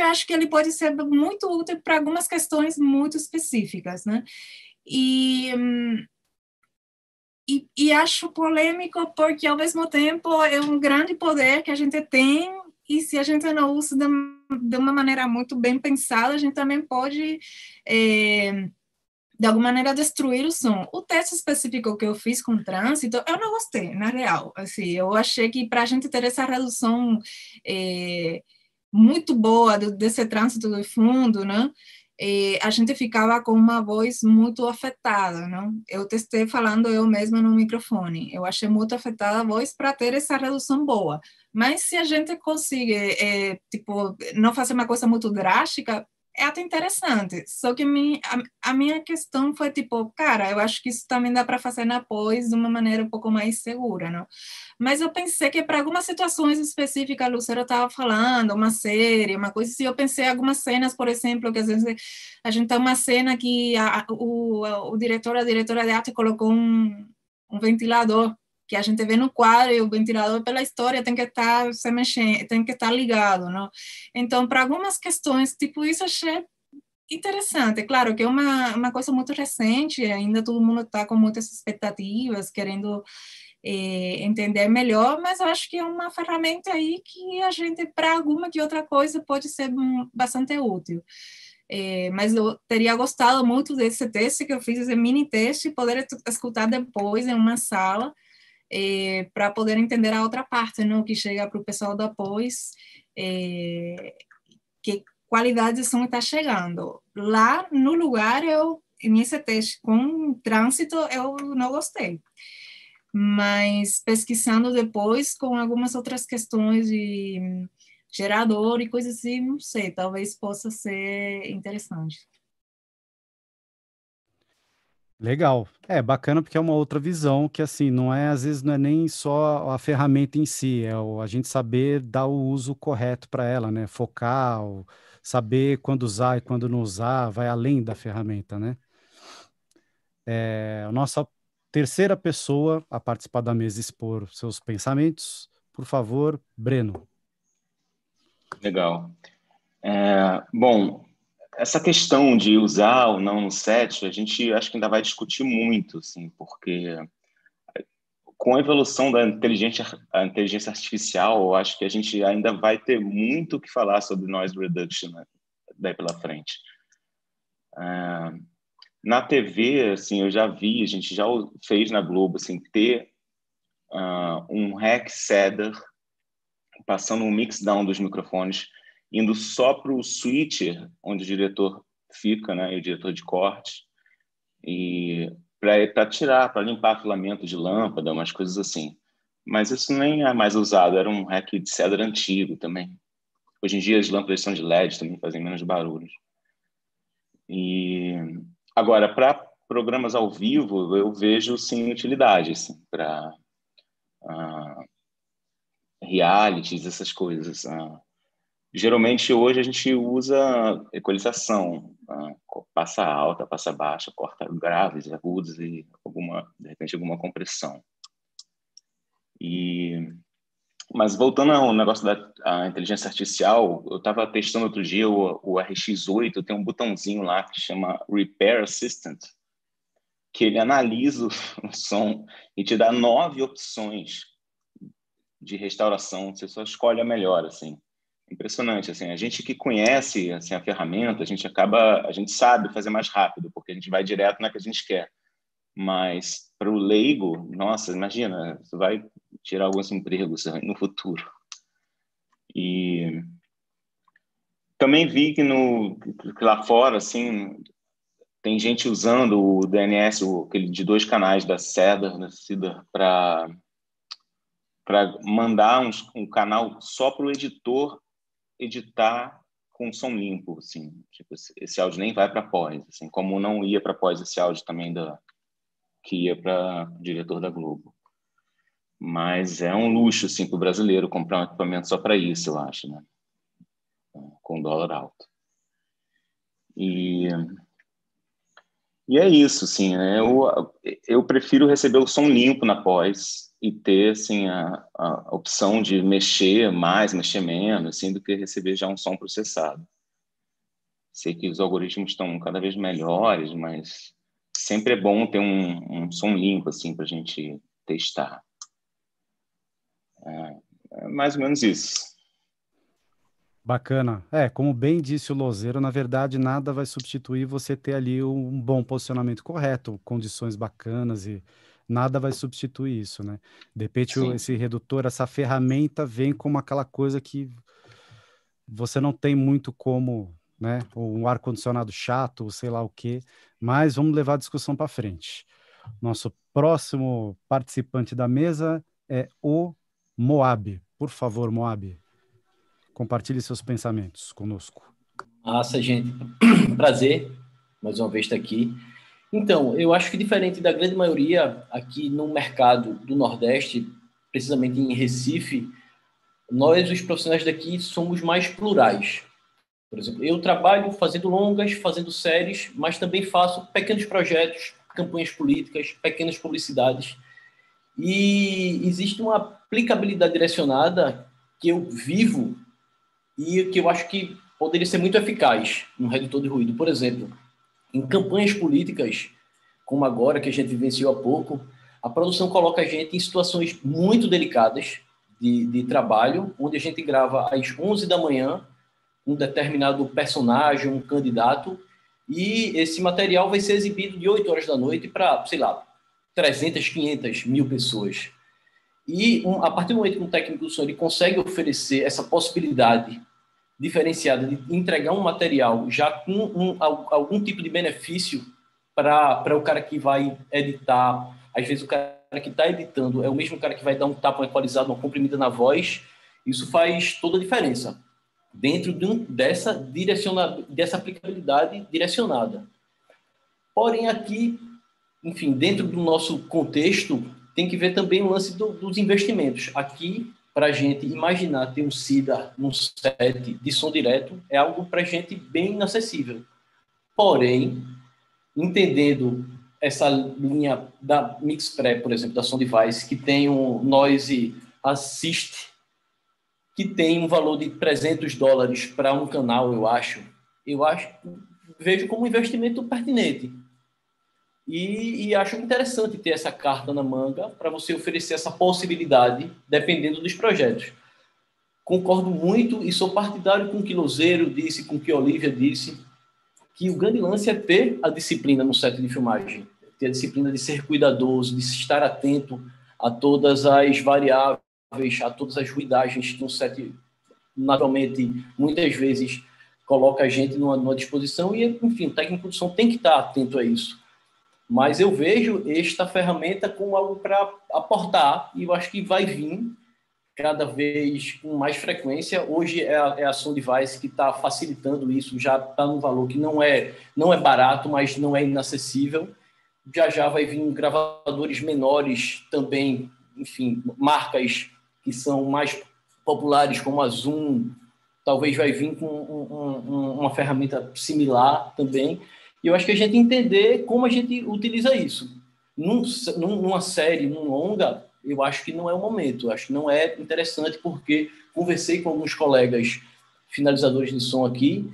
eu acho que ele pode ser muito útil para algumas questões muito específicas, né? E, e, e, acho polêmico porque, ao mesmo tempo, é um grande poder que a gente tem e se a gente não usa de uma maneira muito bem pensada, a gente também pode... É, de alguma maneira destruir o som. O teste específico que eu fiz com trânsito, eu não gostei, na real. Assim, eu achei que para a gente ter essa redução é, muito boa do, desse trânsito de fundo, né? É, a gente ficava com uma voz muito afetada, não? Eu testei falando eu mesma no microfone. Eu achei muito afetada a voz para ter essa redução boa. Mas se a gente conseguir, é, tipo, não fazer uma coisa muito drástica, é até interessante. Só que a, a, minha questão foi tipo, cara, eu acho que isso também dá para fazer na pós de uma maneira um pouco mais segura, não? Mas eu pensei que para algumas situações específicas, a Lucero estava falando, uma série, uma coisa assim, eu pensei algumas cenas, por exemplo, que às vezes a gente tem uma cena que a, o, o diretor, a diretora de arte colocou um, um ventilador que a gente vê no quadro e o ventilador pela história tem que estar se mexendo, tem que estar ligado, não? Então, para algumas questões, tipo isso, achei interessante. Claro que é uma, uma coisa muito recente, ainda todo mundo está com muitas expectativas, querendo eh, entender melhor, mas eu acho que é uma ferramenta aí que a gente, para alguma que outra coisa, pode ser bastante útil. É, mas eu teria gostado muito desse teste que eu fiz, esse mini teste, poder escutar depois em uma sala, é, para poder entender a outra parte, não? que chega para o pessoal do apoio, é, que qualidade de som está chegando. Lá no lugar, eu, nesse teste com trânsito, eu não gostei. Mas pesquisando depois com algumas outras questões de gerador e coisas assim, não sei, talvez possa ser interessante. Legal. É bacana porque é uma outra visão que assim, não é às vezes não é nem só a ferramenta em si, é o, a gente saber dar o uso correto para ela, né? Focar, saber quando usar e quando não usar, vai além da ferramenta, né? É, a nossa terceira pessoa a participar da mesa expor seus pensamentos, por favor, Breno. Legal. É, bom, essa questão de usar ou não no set, a gente acho que ainda vai discutir muito, assim, porque com a evolução da inteligência, inteligência artificial, eu acho que a gente ainda vai ter muito o que falar sobre noise reduction né, daí pela frente. Uh, na TV, assim, eu já vi, a gente já fez na Globo, assim, ter uh, um hack cedar passando um mix down dos microfones, indo só para o switcher, onde o diretor fica, né, e o diretor de corte, e para tirar, para limpar filamento de lâmpada, umas coisas assim. Mas isso nem é mais usado, era um hack de cedar antigo também. Hoje em dia as lâmpadas são de LED, também fazem menos barulhos. E agora, para programas ao vivo, eu vejo sim utilidade assim, para uh, ah, realities, essas coisas. Uh, geralmente hoje a gente usa equalização, uh, passa alta, passa baixa, corta graves, agudos e alguma, de repente alguma compressão. E mas voltando ao negócio da inteligência artificial, eu estava testando outro dia o, o, RX8, tem um botãozinho lá que chama Repair Assistant, que ele analisa o som e te dá nove opções de restauração, você só escolhe a melhor, assim. Impressionante, assim. A gente que conhece assim, a ferramenta, a gente acaba, a gente sabe fazer mais rápido, porque a gente vai direto na que a gente quer. Mas para o leigo, nossa, imagina, você vai tirar alguns empregos no futuro. E também vi que, no, que lá fora, assim, tem gente usando o DNS, o, aquele de dois canais da Cedar, da Cedar para para mandar um, um, canal só para o editor editar com som limpo, assim, tipo, esse áudio nem vai para pós, assim, como não ia para pós esse áudio também da que ia para diretor da Globo. Mas é um luxo, assim, para o brasileiro comprar um equipamento só para isso, eu acho, né? Com dólar alto. E, e é isso, assim, né? eu, eu prefiro receber o som limpo na pós e ter, assim, a, a opção de mexer mais, mexer menos, assim, do que receber já um som processado. Sei que os algoritmos estão cada vez melhores, mas sempre é bom ter um, um som limpo, assim, para a gente testar. É, é mais ou menos isso. Bacana. É, como bem disse o Lozeiro, na verdade, nada vai substituir você ter ali um bom posicionamento correto, condições bacanas e nada vai substituir isso, né? De repente, esse redutor, essa ferramenta vem como aquela coisa que você não tem muito como, né? Um ar-condicionado chato, sei lá o quê, mas vamos levar a discussão para frente. Nosso próximo participante da mesa é o Moab. Por favor, Moab, compartilhe seus pensamentos conosco. Massa, gente. Prazer, mais uma vez estar aqui. Então, eu acho que diferente da grande maioria aqui no mercado do Nordeste, precisamente em Recife, nós, os profissionais daqui, somos mais plurais. Por exemplo, eu trabalho fazendo longas, fazendo séries, mas também faço pequenos projetos, campanhas políticas, pequenas publicidades. E existe uma aplicabilidade direcionada que eu vivo e que eu acho que poderia ser muito eficaz no redutor de ruído. Por exemplo, em campanhas políticas, como agora que a gente vivenciou há pouco, a produção coloca a gente em situações muito delicadas de, de trabalho, onde a gente grava às 11 da manhã um determinado personagem, um candidato, e esse material vai ser exibido de 8 horas da noite para, sei lá, 300, 500 mil pessoas. E um, a partir do momento que um técnico do som ele consegue oferecer essa possibilidade diferenciada de entregar um material já com um, algum tipo de benefício para o cara que vai editar, às vezes o cara que está editando é o mesmo cara que vai dar um tapa equalizado, uma comprimida na voz, isso faz toda a diferença dentro de um, dessa direciona, dessa aplicabilidade direcionada. Porém aqui, enfim, dentro do nosso contexto, tem que ver também o lance do, dos investimentos. Aqui, para a gente imaginar ter um SIDA num set de som direto, é algo para a gente bem inacessível. Porém, entendendo essa linha da MixPre, por exemplo, da Sound Device, que tem um noise assist, que tem um valor de 300 dólares para um canal, eu acho, eu acho, vejo como um investimento pertinente E, e, acho interessante ter essa carta na manga para você oferecer essa possibilidade, dependendo dos projetos. Concordo muito e sou partidário com o que Lozeiro disse, com o que Olivia disse, que o grande lance é ter a disciplina no set de filmagem, ter a disciplina de ser cuidadoso, de estar atento a todas as variáveis, a todas as ruidagens que um set naturalmente muitas vezes coloca a gente numa, numa disposição e, enfim, o técnico de som tem que estar atento a isso. Mas eu vejo esta ferramenta como algo para aportar e eu acho que vai vir cada vez com mais frequência. Hoje é a, é a Device que está facilitando isso, já está num valor que não é, não é barato, mas não é inacessível. Já já vai vir gravadores menores também, enfim, marcas que são mais populares como a Zoom, talvez vai vir com um, um, uma ferramenta similar também. E eu acho que a gente entender como a gente utiliza isso. Num, numa série, num longa, eu acho que não é o momento. Eu acho que não é interessante, porque conversei com alguns colegas finalizadores de som aqui,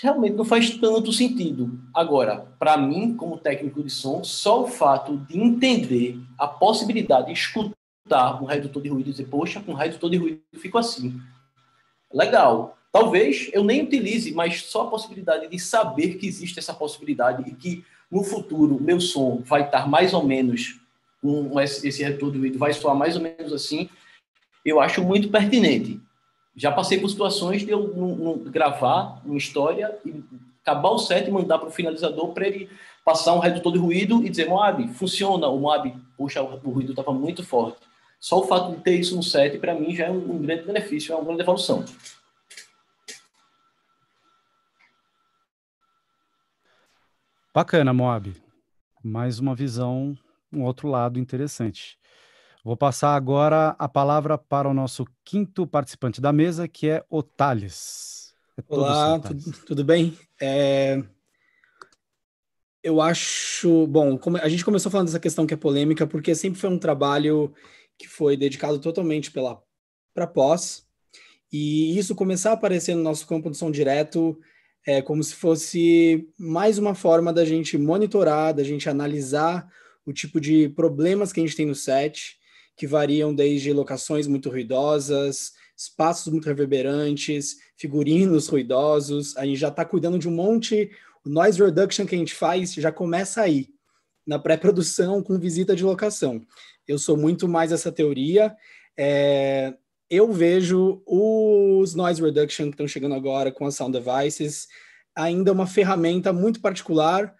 realmente não faz tanto sentido. Agora, para mim, como técnico de som, só o fato de entender a possibilidade de escutar um redutor de ruído e dizer, poxa, com um redutor de ruído eu fico assim. Legal. Talvez eu nem utilize, mas só a possibilidade de saber que existe essa possibilidade e que no futuro meu som vai estar mais ou menos com esse retorno de ruído, vai soar mais ou menos assim, eu acho muito pertinente. Já passei por situações de eu não, não, gravar uma história e acabar o set e mandar para o finalizador para ele passar um redutor de ruído e dizer, Moab, funciona. O Moab, puxa, o ruído estava muito forte. Só o fato de ter isso no set, para mim, já é um, um grande benefício, é uma grande evolução. Bacana, Moab. Mais uma visão, um outro lado interessante. Vou passar agora a palavra para o nosso quinto participante da mesa, que é o Thales. É Olá, tudo, tudo, bem? É... Eu acho. Bom, a gente começou falando dessa questão que é polêmica, porque sempre foi um trabalho que foi dedicado totalmente pela para pós, e isso começar a aparecer no nosso campo de som direto é como se fosse mais uma forma da gente monitorar, da gente analisar o tipo de problemas que a gente tem no set, que variam desde locações muito ruidosas, espaços muito reverberantes, figurinos ruidosos. A gente já está cuidando de um monte. O noise reduction que a gente faz já começa aí, na pré-produção com visita de locação. Eu sou muito mais essa teoria. É, eu vejo os noise reduction que estão chegando agora com as sound devices ainda uma ferramenta muito particular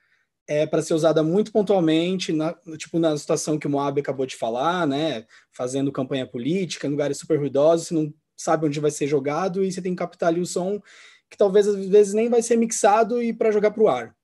é, para ser usada muito pontualmente, na, tipo na situação que o Moab acabou de falar, né? Fazendo campanha política, em lugares super ruidosos, você não sabe onde vai ser jogado e você tem que captar ali o som que talvez às vezes nem vai ser mixado e para jogar para o ar.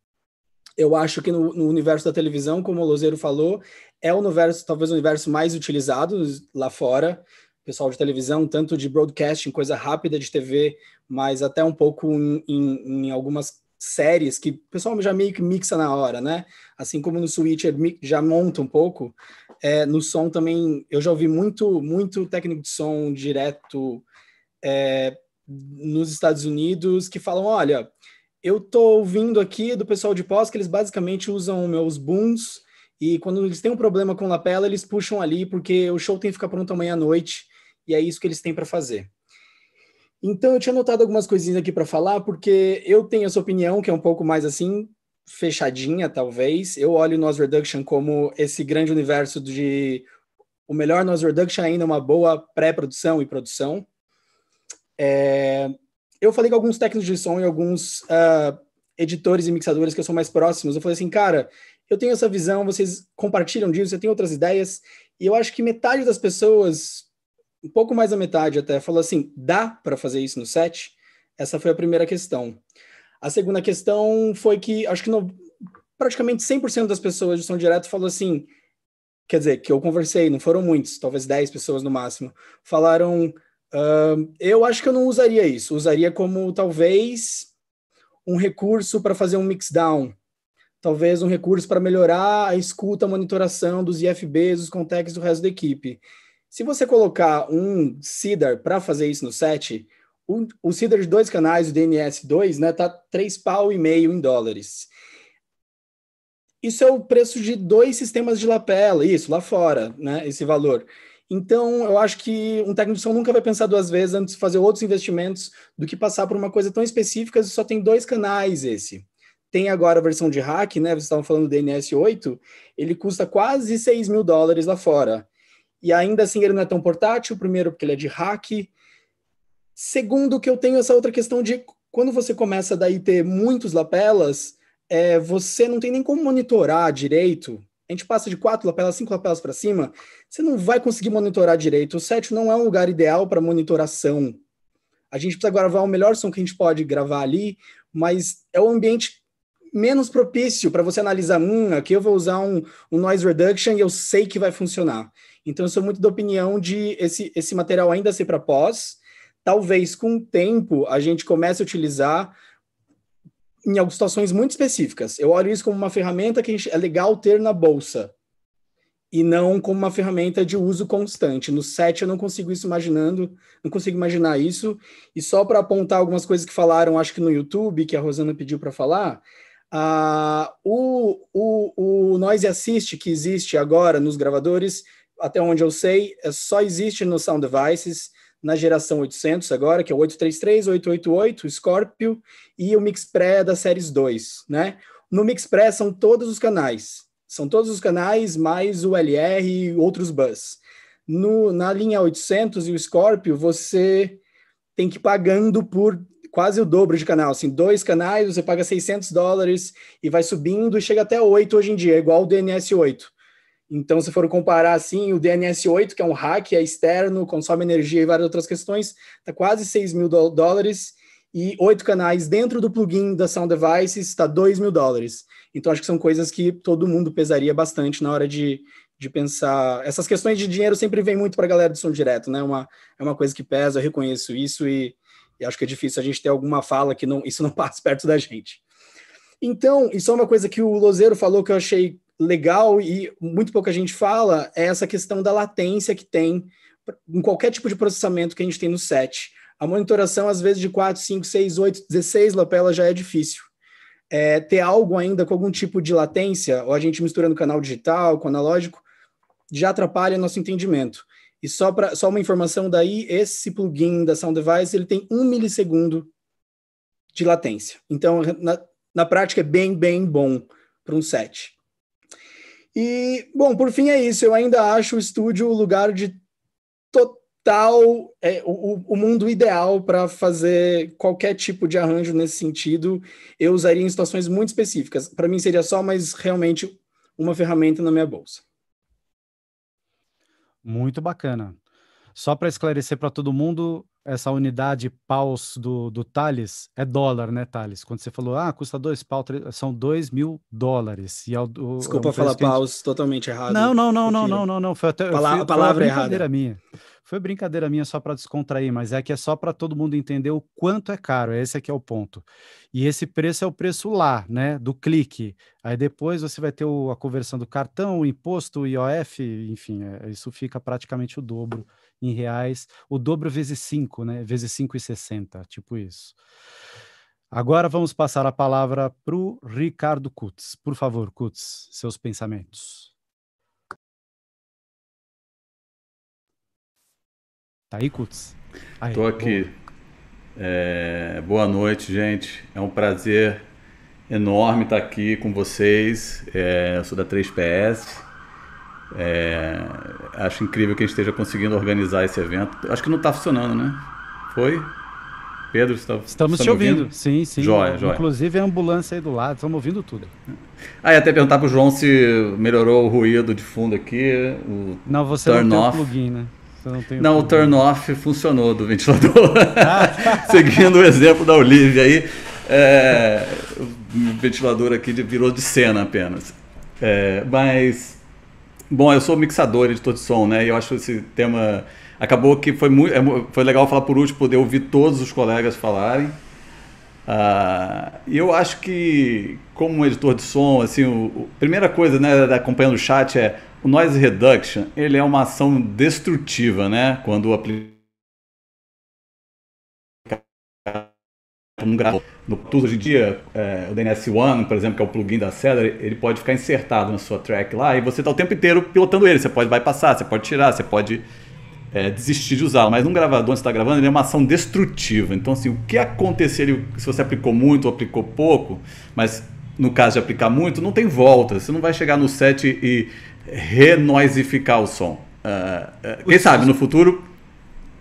Eu acho que no, no, universo da televisão, como o Lozeiro falou, é o universo, talvez o universo mais utilizado lá fora. Pessoal de televisão, tanto de broadcasting, coisa rápida de TV, mas até um pouco em, em, em algumas séries que o pessoal já meio que mixa na hora, né? Assim como no Switcher já monta um pouco, é, no som também eu já ouvi muito, muito técnico de som direto é, nos Estados Unidos que falam: olha, eu tô ouvindo aqui do pessoal de pós que eles basicamente usam meus booms e quando eles têm um problema com lapela, eles puxam ali, porque o show tem que ficar pronto amanhã à noite, e é isso que eles têm para fazer. Então, eu tinha anotado algumas coisinhas aqui para falar, porque eu tenho essa opinião, que é um pouco mais assim, fechadinha, talvez. Eu olho o Noise Reduction como esse grande universo de. O melhor Noise Reduction ainda é uma boa pré-produção e produção. É... Eu falei com alguns técnicos de som e alguns uh, editores e mixadores que sou mais próximos. Eu falei assim, cara, eu tenho essa visão, vocês compartilham disso, você tem outras ideias, e eu acho que metade das pessoas, um pouco mais da metade até, falou assim: dá para fazer isso no set? Essa foi a primeira questão. A segunda questão foi que acho que no, praticamente 100% das pessoas de som direto falou assim, quer dizer, que eu conversei, não foram muitos, talvez 10 pessoas no máximo, falaram: uh, eu acho que eu não usaria isso, usaria como talvez um recurso para fazer um mix down talvez um recurso para melhorar a escuta, a monitoração dos IFBs, os contextos do resto da equipe. Se você colocar um CIDAR para fazer isso no set, o, o CIDAR de dois canais, o DNS2, né, tá três pau e meio em dólares. isso é o preço de dois sistemas de lapela, isso, lá fora, né? Esse valor. Então, eu acho que um técnico de som nunca vai pensar duas vezes antes de fazer outros investimentos do que passar por uma coisa tão específica e só tem dois canais esse. Tem agora a versão de hack, né? Vocês estavam falando do DNS 8, ele custa quase 6 mil dólares lá fora. E ainda assim ele não é tão portátil, primeiro porque ele é de hack. Segundo, que eu tenho essa outra questão de quando você começa daí ter muitos lapelas, é, você não tem nem como monitorar direito. A gente passa de quatro lapelas, cinco lapelas para cima, você não vai conseguir monitorar direito. O set não é um lugar ideal para monitoração. A gente precisa gravar o melhor som que a gente pode gravar ali, mas é o ambiente menos propício para você analisar, hum, aqui eu vou usar um, um noise reduction e eu sei que vai funcionar. Então, eu sou muito da opinião de esse, esse material ainda ser para pós. Talvez com o tempo a gente comece a utilizar em algumas situações muito específicas. Eu olho isso como uma ferramenta que é legal ter na bolsa e não como uma ferramenta de uso constante. No set eu não consigo isso imaginando, não consigo imaginar isso. E só para apontar algumas coisas que falaram, acho que no YouTube, que a Rosana pediu para falar, uh, o, o, o Noise Assist que existe agora nos gravadores, até onde eu sei, é, só existe no Sound Devices na geração 800 agora, que é o 833, 888, o Scorpio e o Mix Pré da Séries 2, né? No Mix Pré são todos os canais, são todos os canais mais o LR e outros bus. No, na linha 800 e o Scorpio, você tem que ir pagando por quase o dobro de canal, assim, dois canais, você paga 600 dólares e vai subindo e chega até 8 hoje em dia, igual o DNS 8. Então, se for comparar assim, o DNS8, que é um hack, é externo, consome energia e várias outras questões, está quase 6 mil dólares, e oito canais dentro do plugin da Sound Devices está 2 mil dólares. Então, acho que são coisas que todo mundo pesaria bastante na hora de, de pensar. Essas questões de dinheiro sempre vêm muito para a galera do som direto, né? Uma, é uma coisa que pesa, eu reconheço isso, e, e acho que é difícil a gente ter alguma fala que não, isso não passa perto da gente. Então, isso é uma coisa que o Lozeiro falou que eu achei legal e muito pouca gente fala é essa questão da latência que tem em qualquer tipo de processamento que a gente tem no set. A monitoração, às vezes, de 4, 5, 6, 8, 16 lapelas já é difícil. É, ter algo ainda com algum tipo de latência, ou a gente misturando canal digital com analógico, já atrapalha nosso entendimento. E só, pra, só uma informação daí, esse plugin da Sound Device, ele tem um milissegundo de latência. Então, na, na prática, é bem, bem bom para um set. E, bom, por fim é isso. Eu ainda acho o estúdio o lugar de total, é, o, o mundo ideal para fazer qualquer tipo de arranjo nesse sentido. Eu usaria em situações muito específicas. Para mim seria só, mas realmente uma ferramenta na minha bolsa. Muito bacana. Só para esclarecer para todo mundo, essa unidade paus do, do Thales é dólar, né, Thales? Quando você falou, ah, custa dois pau, são dois mil dólares. E é o, Desculpa é falar paus gente... totalmente errado. Não, não, não, não, não, não, não. Foi até Pala foi, palavra foi errada. minha. Foi brincadeira minha só para descontrair, mas é que é só para todo mundo entender o quanto é caro. Esse aqui é o ponto. E esse preço é o preço lá, né, do clique. Aí depois você vai ter o, a conversão do cartão, o imposto, o IOF, enfim, é, isso fica praticamente o dobro em reais, o dobro vezes 5, né? Vezes 5,60, tipo isso. Agora vamos passar a palavra para o Ricardo Kutz. Por favor, Kutz, seus pensamentos. Tá aí, Kutz? Estou aqui. É, boa noite, gente. É um prazer enorme estar aqui com vocês. É, eu sou da 3PS. É, acho incrível que a gente esteja conseguindo organizar esse evento. Acho que não está funcionando, né? Foi? Pedro, você tá, Estamos tá te ouvindo? ouvindo? Sim, sim. Joia, joia. Inclusive a ambulância aí do lado, estamos ouvindo tudo. Ah, e até perguntar para o João se melhorou o ruído de fundo aqui. O não, você turn não off. tem o plugin, né? não, não o turn off funcionou do ventilador. Ah. Seguindo o exemplo da Olivia aí, é, o ventilador aqui virou de cena apenas. É, mas Bom, eu sou mixador, editor de som, né? E eu acho esse tema. Acabou que foi, muito, é foi legal falar por último, poder ouvir todos os colegas falarem. Uh, eu acho que, como editor de som, assim, o, a primeira coisa, né, acompanhando o chat é o noise reduction, ele é uma ação destrutiva, né? Quando o aplicativo como grava no tudo hoje em dia, é, o DNS One, por exemplo, que é o plugin da Cedar, ele pode ficar insertado na sua track lá e você está o tempo inteiro pilotando ele. Você pode bypassar, você pode tirar, você pode é, desistir de usá-lo. Mas num gravador, onde você está gravando, ele é uma ação destrutiva. Então, assim, o que acontecer se você aplicou muito ou aplicou pouco, mas no caso de aplicar muito, não tem volta. Você não vai chegar no set e renoisificar o som. Uh, uh, quem sabe no futuro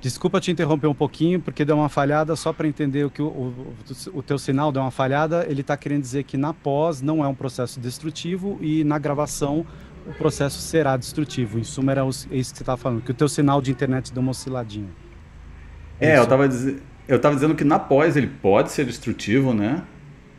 Desculpa te interromper um pouquinho, porque deu uma falhada, só para entender o que o, o, o, teu sinal deu uma falhada, ele está querendo dizer que na pós não é um processo destrutivo e na gravação o processo será destrutivo. Em suma, era isso que você estava falando, que o teu sinal de internet deu uma osciladinha. É, é eu estava eu tava dizendo que na pós ele pode ser destrutivo, né?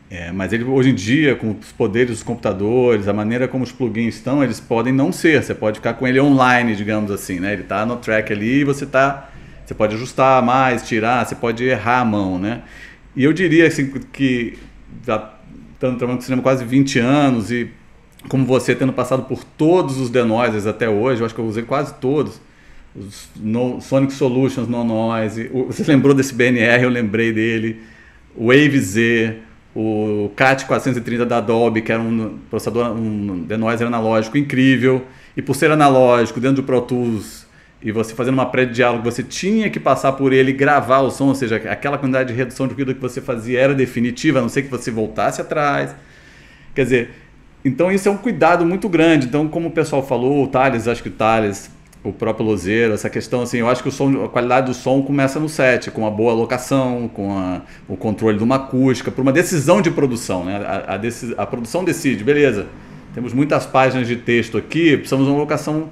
É, mas ele hoje em dia, com os poderes dos computadores, a maneira como os plugins estão, eles podem não ser. Você pode ficar com ele online, digamos assim, né? Ele está no track ali e você está você pode ajustar mais, tirar, você pode errar a mão, né? E eu diria assim, que já estando trabalhando com cinema quase 20 anos e como você tendo passado por todos os denoises até hoje, eu acho que eu usei quase todos, os no, Sonic Solutions, No Noise, o, você lembrou desse BNR, eu lembrei dele, o Wave Z, o CAT 430 da Adobe, que era um processador, um denoiser analógico incrível, e por ser analógico, dentro do Pro Tools, e você fazendo uma pré-diálogo, você tinha que passar por ele gravar o som, ou seja, aquela quantidade de redução de ruído que você fazia era definitiva, a não ser que você voltasse atrás. Quer dizer, então isso é um cuidado muito grande. Então, como o pessoal falou, o Thales, acho que o Thales, o próprio Lozeiro, essa questão assim, eu acho que som, a qualidade do som começa no set, com uma boa alocação, com a, o controle de uma acústica, por uma decisão de produção, né? A, a, a produção decide, beleza, temos muitas páginas de texto aqui, precisamos de uma locação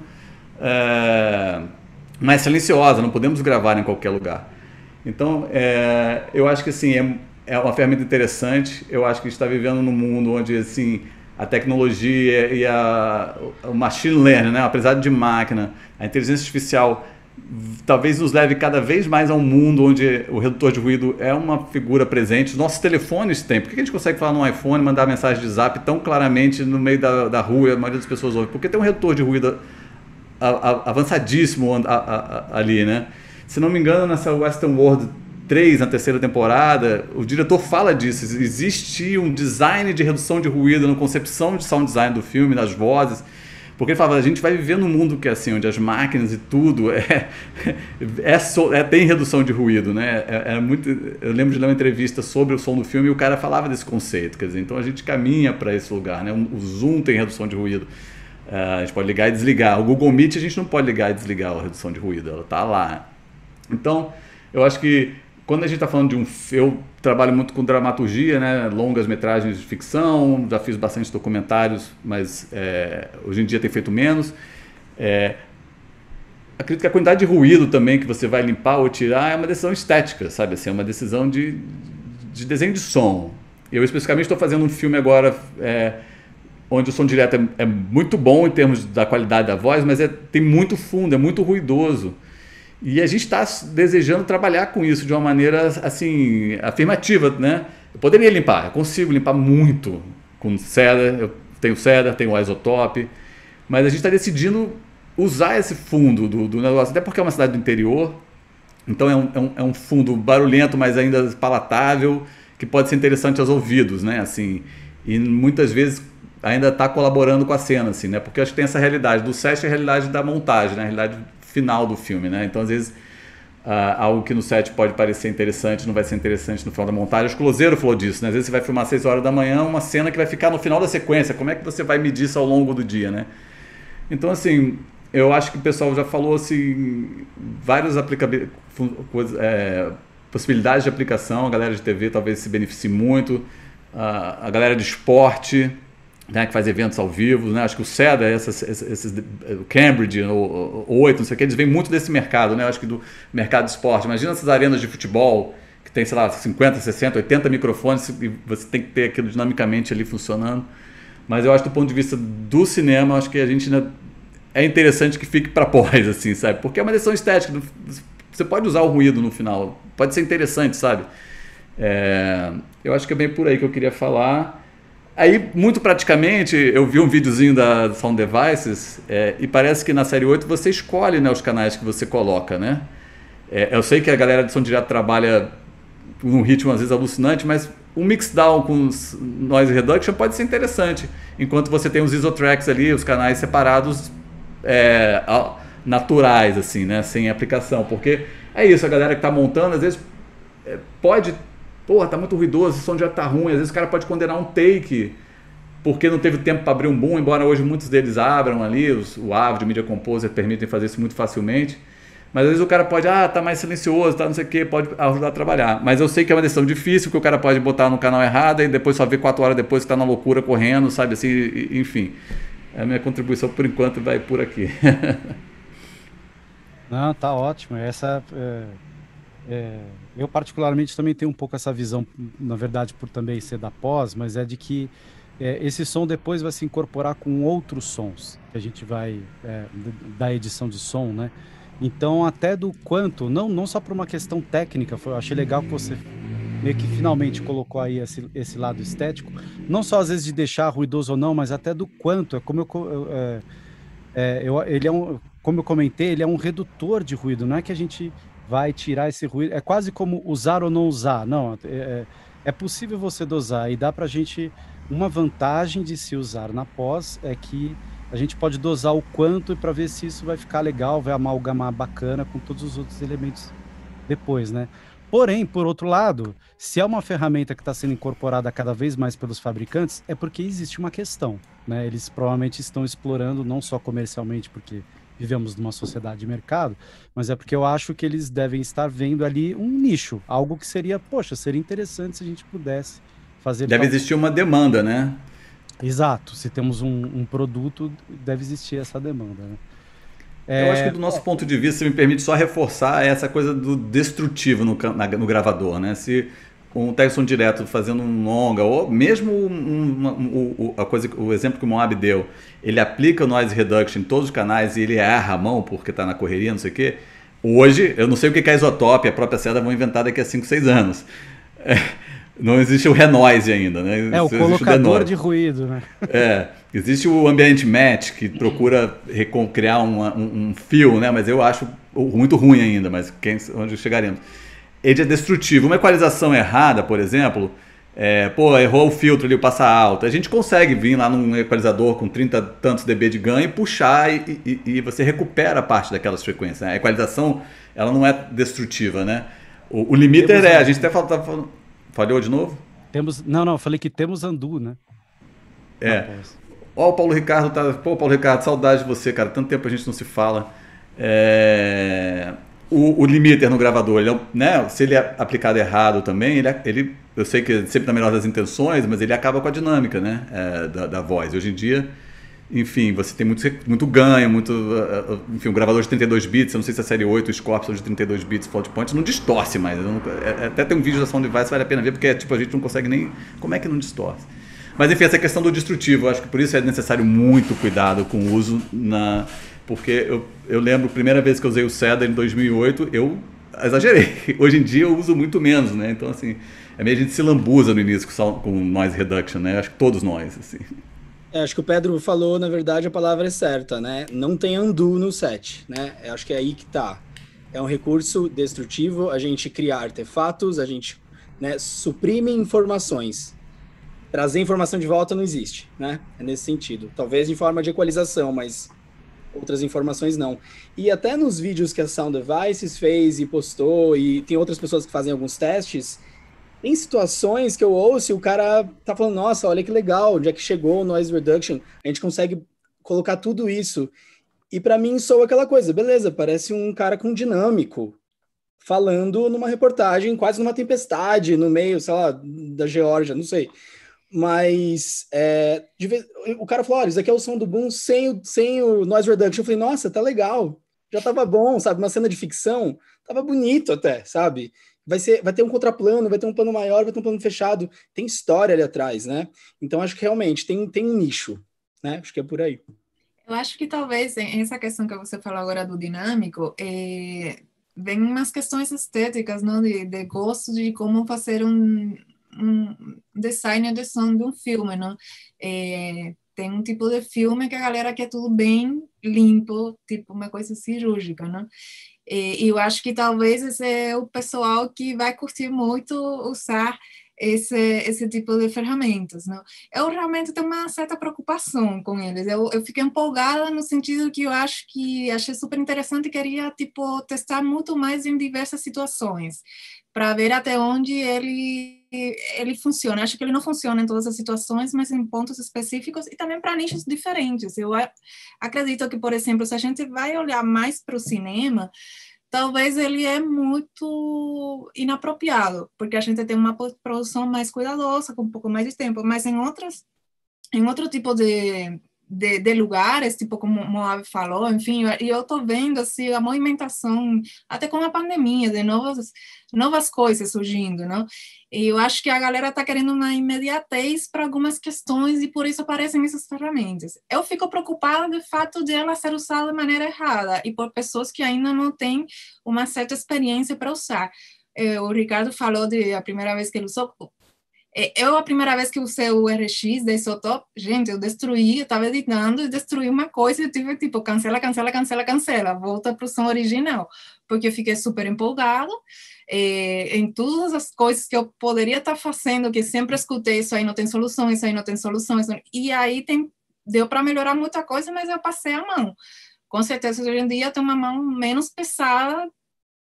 é, mais silenciosa, não podemos gravar em qualquer lugar. Então, é, eu acho que assim, é, é uma ferramenta interessante. Eu acho que a gente está vivendo num mundo onde assim, a tecnologia e a, o machine learning, né, aprendizado de máquina, a inteligência artificial talvez nos leve cada vez mais a um mundo onde o redutor de ruído é uma figura presente. Os nossos telefones têm. Por que a gente consegue falar no iPhone, mandar mensagem de zap tão claramente no meio da, da rua e a maioria das pessoas ouve? Porque tem um redutor de ruído avançadíssimo ali, né? Se não me engano, nessa Western World 3, na terceira temporada, o diretor fala disso. Existe um design de redução de ruído, na concepção de sound design do filme, das vozes. Porque ele falava, a gente vai viver num mundo que é assim, onde as máquinas e tudo é, é, so, é tem redução de ruído, né? É, é, muito, eu lembro de ler uma entrevista sobre o som do filme e o cara falava desse conceito, quer dizer, então a gente caminha para esse lugar, né? O zoom tem redução de ruído. Uh, a gente pode ligar e desligar. O Google Meet a gente não pode ligar e desligar a redução de ruído, ela está lá. Então, eu acho que quando a gente está falando de um. Eu trabalho muito com dramaturgia, né? longas metragens de ficção, já fiz bastante documentários, mas é, hoje em dia tem feito menos. É, acredito que a quantidade de ruído também que você vai limpar ou tirar é uma decisão estética, sabe? Assim, é uma decisão de, de desenho de som. Eu especificamente estou fazendo um filme agora. É, onde o som direto é, é, muito bom em termos da qualidade da voz, mas é, tem muito fundo, é muito ruidoso. E a gente está desejando trabalhar com isso de uma maneira assim afirmativa, né? Eu poderia limpar, eu consigo limpar muito com cedar, eu tenho cedar, tenho isotope, mas a gente está decidindo usar esse fundo do, do, negócio, até porque é uma cidade do interior, então é um, é um, é um fundo barulhento, mas ainda palatável, que pode ser interessante aos ouvidos, né? Assim, e muitas vezes ainda está colaborando com a cena, assim, né? Porque acho que tem essa realidade do set e a realidade da montagem, né? A realidade final do filme, né? Então, às vezes, uh, algo que no set pode parecer interessante não vai ser interessante no final da montagem. Acho que o Closeiro falou disso, né? Às vezes você vai filmar às 6 horas da manhã uma cena que vai ficar no final da sequência. Como é que você vai medir isso ao longo do dia, né? Então, assim, eu acho que o pessoal já falou, assim, várias é, possibilidades de aplicação. A galera de TV talvez se beneficie muito. Uh, a galera de esporte né, que faz eventos ao vivo, né? acho que o SEDA, esses, esses, o Cambridge, o, o 8, não sei o que, eles vêm muito desse mercado, né? acho que do mercado de esporte. Imagina essas arenas de futebol que tem, sei lá, 50, 60, 80 microfones e você tem que ter aquilo dinamicamente ali funcionando. Mas eu acho que do ponto de vista do cinema, acho que a gente ainda é interessante que fique para pós, assim, sabe? Porque é uma decisão estética. Você pode usar o ruído no final, pode ser interessante, sabe? É, eu acho que é bem por aí que eu queria falar. Aí, muito praticamente, eu vi um videozinho da Sound Devices é, e parece que na série 8 você escolhe né, os canais que você coloca, né? É, eu sei que a galera de som direto trabalha um ritmo às vezes alucinante, mas um mixdown com noise reduction pode ser interessante, enquanto você tem os isotracks ali, os canais separados é, naturais, assim, né, sem aplicação, porque é isso, a galera que está montando, às vezes é, pode, porra, tá muito ruidoso, o som já tá ruim, às vezes o cara pode condenar um take porque não teve tempo para abrir um boom, embora hoje muitos deles abram ali, os, o Avid, o Media Composer permitem fazer isso muito facilmente. Mas às vezes o cara pode, ah, tá mais silencioso, tá não sei o que, pode ajudar a trabalhar. Mas eu sei que é uma decisão difícil, que o cara pode botar no canal errado e depois só ver quatro horas depois que tá na loucura correndo, sabe assim, enfim. A minha contribuição por enquanto vai por aqui. não, tá ótimo. Essa é, é, eu particularmente também tenho um pouco essa visão, na verdade, por também ser da pós, mas é de que é, esse som depois vai se incorporar com outros sons que a gente vai é, da edição de som, né? Então, até do quanto, não, não só por uma questão técnica, foi, eu achei legal que você meio que finalmente colocou aí esse, esse lado estético, não só às vezes de deixar ruidoso ou não, mas até do quanto, é como eu, é, é, eu, ele é um, como eu comentei, ele é um redutor de ruído, não é que a gente vai tirar esse ruído, é quase como usar ou não usar, não, é, é, é possível você dosar e dá pra gente, uma vantagem de se usar na pós é que a gente pode dosar o quanto para ver se isso vai ficar legal, vai amalgamar bacana com todos os outros elementos depois, né? Porém, por outro lado, se é uma ferramenta que está sendo incorporada cada vez mais pelos fabricantes, é porque existe uma questão, né? Eles provavelmente estão explorando não só comercialmente, porque vivemos numa sociedade de mercado, mas é porque eu acho que eles devem estar vendo ali um nicho, algo que seria, poxa, seria interessante se a gente pudesse fazer. Deve existir uma demanda, né? Exato. Se temos um, um produto, deve existir essa demanda. Né? É... Eu acho que do nosso ponto de vista, se me permite só reforçar essa coisa do destrutivo no, na, no gravador, né? Se um Texon direto fazendo um longa, ou mesmo um, um, um, a coisa, o exemplo que o Moab deu, ele aplica o noise reduction em todos os canais e ele erra a mão porque está na correria, não sei o quê. Hoje, eu não sei o que a Isotope e a própria Seda vão inventar daqui a 5, 6 anos. É, não existe o renoise ainda, né? É, o colocador o de ruído, né? É, existe o Ambient Match, que procura criar um, um, um, fio, né? Mas eu acho muito ruim ainda, mas quem, onde chegaremos. Ele é destrutivo. Uma equalização errada, por exemplo, é, pô, errou o filtro ali, o passa alto. A gente consegue vir lá num equalizador com 30 tantos dB de ganho e puxar e, e, e você recupera parte daquelas frequências. Né? A equalização, ela não é destrutiva, né? O, o limiter é, a gente até fala, tá falando Falhou de novo? Temos, não, não, falei que temos Andu, né? É. Ó, o Paulo Ricardo tá. Pô, Paulo Ricardo, saudade de você, cara. Tanto tempo a gente não se fala. É... O, o limiter no gravador, ele é, né? Se ele é aplicado errado também, ele, é, ele eu sei que é sempre na melhor das intenções, mas ele acaba com a dinâmica, né? É, da, da voz. Hoje em dia enfim, você tem muito, muito ganho, muito. Uh, enfim, um gravador de 32 bits, eu não sei se a série 8, o Scorpion de 32 bits, float point, não distorce mais. Não, é, até tem um vídeo da Sound Device, vale a pena ver, porque tipo, a gente não consegue nem. Como é que não distorce? Mas enfim, essa questão do destrutivo, eu acho que por isso é necessário muito cuidado com o uso na. Porque eu, eu lembro, a primeira vez que eu usei o Cedar em 2008, eu exagerei. Hoje em dia eu uso muito menos, né? Então, assim, é meio a gente se lambuza no início com, com noise reduction, né? Acho que todos nós, assim. É, acho que o Pedro falou, na verdade, a palavra é certa, né? Não tem undo no set, né? Eu acho que é aí que tá. É um recurso destrutivo, a gente cria artefatos, a gente né, suprime informações. Trazer informação de volta não existe, né? É nesse sentido. Talvez em forma de equalização, mas outras informações não. E até nos vídeos que a Sound Devices fez e postou, e tem outras pessoas que fazem alguns testes, tem situações que eu ouço e o cara tá falando, nossa, olha que legal, onde é que chegou o noise reduction, a gente consegue colocar tudo isso. E para mim soa aquela coisa, beleza, parece um cara com dinâmico, falando numa reportagem, quase numa tempestade, no meio, sei lá, da Geórgia, não sei. Mas é, vez, o cara falou: olha, isso aqui é o som do boom sem o, sem o noise reduction. Eu falei, nossa, tá legal, já tava bom, sabe? Uma cena de ficção, tava bonito até, sabe? vai, ser, vai ter um contraplano, vai ter um plano maior, vai ter um plano fechado, tem história ali atrás, né? Então acho que realmente tem, tem um nicho, né? Acho que é por aí. Eu acho que talvez essa questão que você falou agora do dinâmico, é, vem umas questões estéticas, não? De, de gosto de como fazer um, um design de som de um filme, não? É, tem um tipo de filme que a galera quer tudo bem limpo, tipo uma coisa cirúrgica, não? E, e eu acho que talvez esse é o pessoal que vai curtir muito usar esse, esse tipo de ferramentas. Não? Eu realmente tenho uma certa preocupação com eles. Eu, eu fiquei empolgada no sentido que eu acho que achei super interessante e queria tipo testar muito mais em diversas situações para ver até onde ele ele funciona. Acho que ele não funciona em todas as situações, mas em pontos específicos e também para nichos diferentes. Eu acredito que, por exemplo, se a gente vai olhar mais para o cinema, talvez ele é muito inapropriado, porque a gente tem uma produção mais cuidadosa, com um pouco mais de tempo, mas em outras em outro tipo de de, de, lugares, tipo como Moab falou, enfim, e eu estou vendo assim a movimentação, até com a pandemia, de novas novas coisas surgindo, não? E eu acho que a galera está querendo uma imediatez para algumas questões e por isso aparecem essas ferramentas. Eu fico preocupada do fato de ela ser usada de maneira errada e por pessoas que ainda não têm uma certa experiência para usar. Eh, o Ricardo falou de a primeira vez que ele usou, eu, a primeira vez que usei o RX da Isotop, gente, eu destruí, eu estava editando e destruí uma coisa e tive tipo, cancela, cancela, cancela, cancela, volta para o som original, porque eu fiquei super empolgado é, em todas as coisas que eu poderia estar tá fazendo, que sempre escutei, isso aí não tem solução, isso aí não tem solução, isso... e aí tem, deu para melhorar muita coisa, mas eu passei a mão. Com certeza, hoje em dia, eu tenho uma mão menos pesada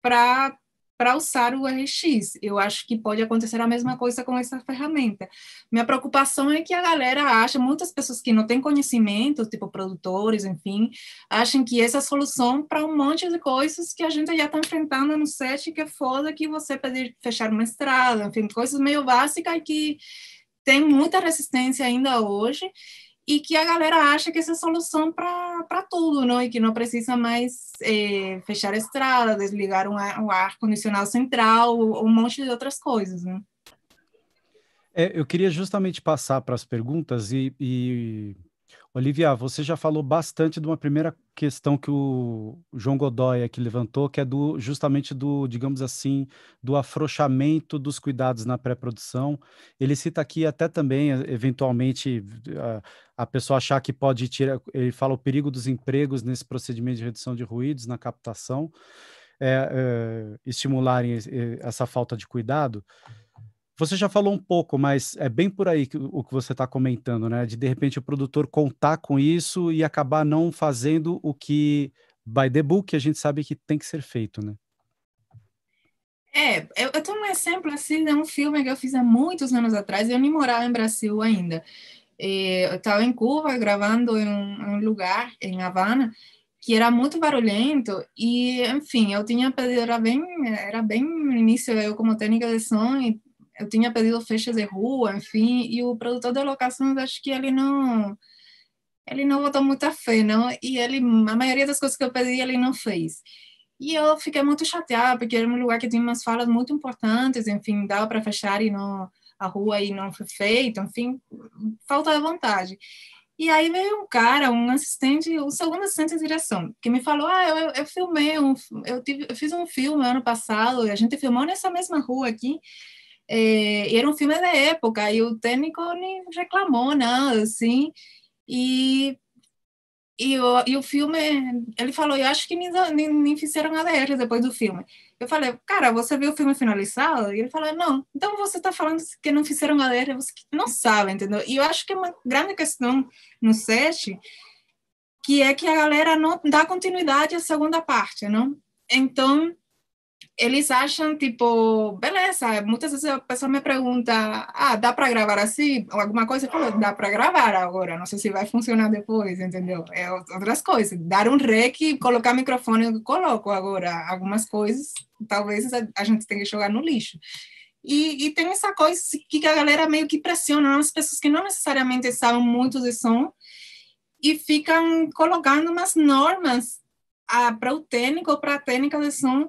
para para usar o RX. Eu acho que pode acontecer a mesma coisa com essa ferramenta. Minha preocupação é que a galera acha, muitas pessoas que não têm conhecimento, tipo produtores, enfim, acham que essa é a solução para um monte de coisas que a gente já está enfrentando no set, que é foda que você pedir fechar uma estrada, enfim, coisas meio básicas que tem muita resistência ainda hoje e que a galera acha que essa é a solução para tudo, não? E que não precisa mais é, fechar a estrada, desligar um um ar condicionado central, um monte de outras coisas, né? É, eu queria justamente passar para as perguntas e, e Olivia, você já falou bastante de uma primeira questão que o João Godoy aqui levantou, que é do justamente do, digamos assim, do afrouxamento dos cuidados na pré-produção. Ele cita aqui até também, eventualmente, a, a, pessoa achar que pode tirar, ele fala o perigo dos empregos nesse procedimento de redução de ruídos na captação, é, é, estimularem essa falta de cuidado. Você já falou um pouco, mas é bem por aí que, o que você está comentando, né? De de repente o produtor contar com isso e acabar não fazendo o que, by the book, a gente sabe que tem que ser feito, né? É, eu, eu tenho um exemplo assim de um filme que eu fiz há muitos anos atrás, eu nem morava em Brasil ainda. Eu estava em Cuba gravando em um, lugar, em Havana, que era muito barulhento e enfim eu tinha era bem era bem no início eu como técnica de som e eu tinha pedido fechas de rua, enfim, e o produtor de locações, acho que ele não ele não botou muita fé, não, e ele, a maioria das coisas que eu pedi, ele não fez. E eu fiquei muito chateada, porque era um lugar que tinha umas falas muito importantes, enfim, dava para fechar e não, a rua e não foi feito, enfim, falta de vontade. E aí veio um cara, um assistente, o segundo assistente de direção, que me falou: Ah, eu, eu filmei, um, eu, tive, eu fiz um filme ano passado, a gente filmou nessa mesma rua aqui, é, era um filme da época e o técnico nem reclamou nada, assim. E, e, o, e o filme, ele falou, eu acho que nem, nem, nem fizeram ADR depois do filme. Eu falei, cara, você viu o filme finalizado? E ele falou, não. Então você está falando que não fizeram ADR, você não sabe, entendeu? E eu acho que é uma grande questão no set, que é que a galera não dá continuidade à segunda parte, não? Então, eles acham, tipo, beleza, muitas vezes a pessoa me pergunta, ah, dá para gravar assim? Alguma coisa, eu falo, dá para gravar agora, não sei se vai funcionar depois, entendeu? É outras coisas, dar um rec, colocar microfone, eu coloco agora, algumas coisas, talvez a, gente tenha que jogar no lixo. E, e, tem essa coisa que a galera meio que pressiona as pessoas que não necessariamente sabem muito de som e ficam colocando umas normas ah, para o técnico ou para a técnica de som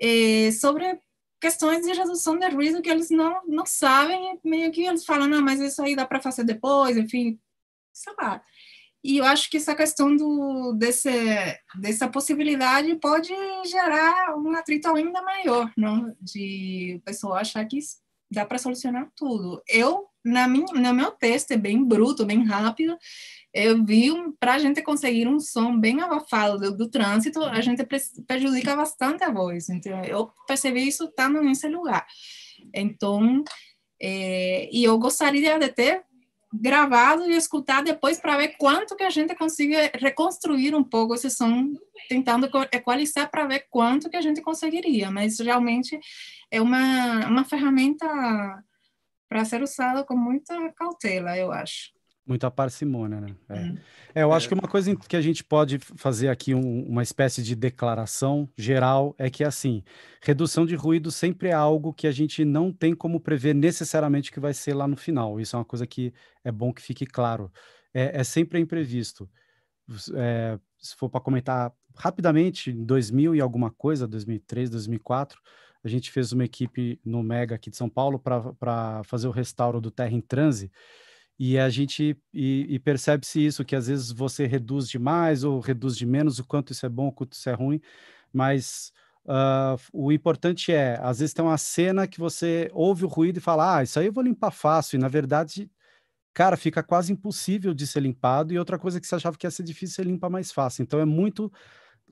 é, sobre questões de redução de ruído que eles não, não sabem, meio que eles falam, não, mas isso aí dá para fazer depois, enfim, sei lá. E eu acho que essa questão do, desse, dessa possibilidade pode gerar um atrito ainda maior, não? de o pessoal achar que dá para solucionar tudo. Eu, na minha, no meu teste, bem bruto, bem rápido, eu vi para a gente conseguir um som bem abafado do, do, trânsito, a gente prejudica bastante a voz. Então, eu percebi isso estando nesse lugar. Então, é, e eu gostaria de ter gravado e escutar depois para ver quanto que a gente consiga reconstruir um pouco esse som, tentando equalizar para ver quanto que a gente conseguiria. Mas realmente é uma, uma ferramenta para ser usada com muita cautela, eu acho. Muita parcimônia, né? É. Hum. é eu acho que uma coisa que a gente pode fazer aqui, um, uma espécie de declaração geral, é que, assim, redução de ruído sempre é algo que a gente não tem como prever necessariamente que vai ser lá no final. Isso é uma coisa que é bom que fique claro. É, é sempre imprevisto. É, se for para comentar rapidamente, em 2000 e alguma coisa, 2003, 2004, a gente fez uma equipe no Mega aqui de São Paulo para fazer o restauro do Terra em Transe, e a gente e, e percebe-se isso, que às vezes você reduz demais ou reduz de menos, o quanto isso é bom, o quanto isso é ruim, mas uh, o importante é, às vezes tem uma cena que você ouve o ruído e fala, ah, isso aí eu vou limpar fácil, e na verdade, cara, fica quase impossível de ser limpado, e outra coisa que você achava que ia ser difícil, você limpa mais fácil. Então é muito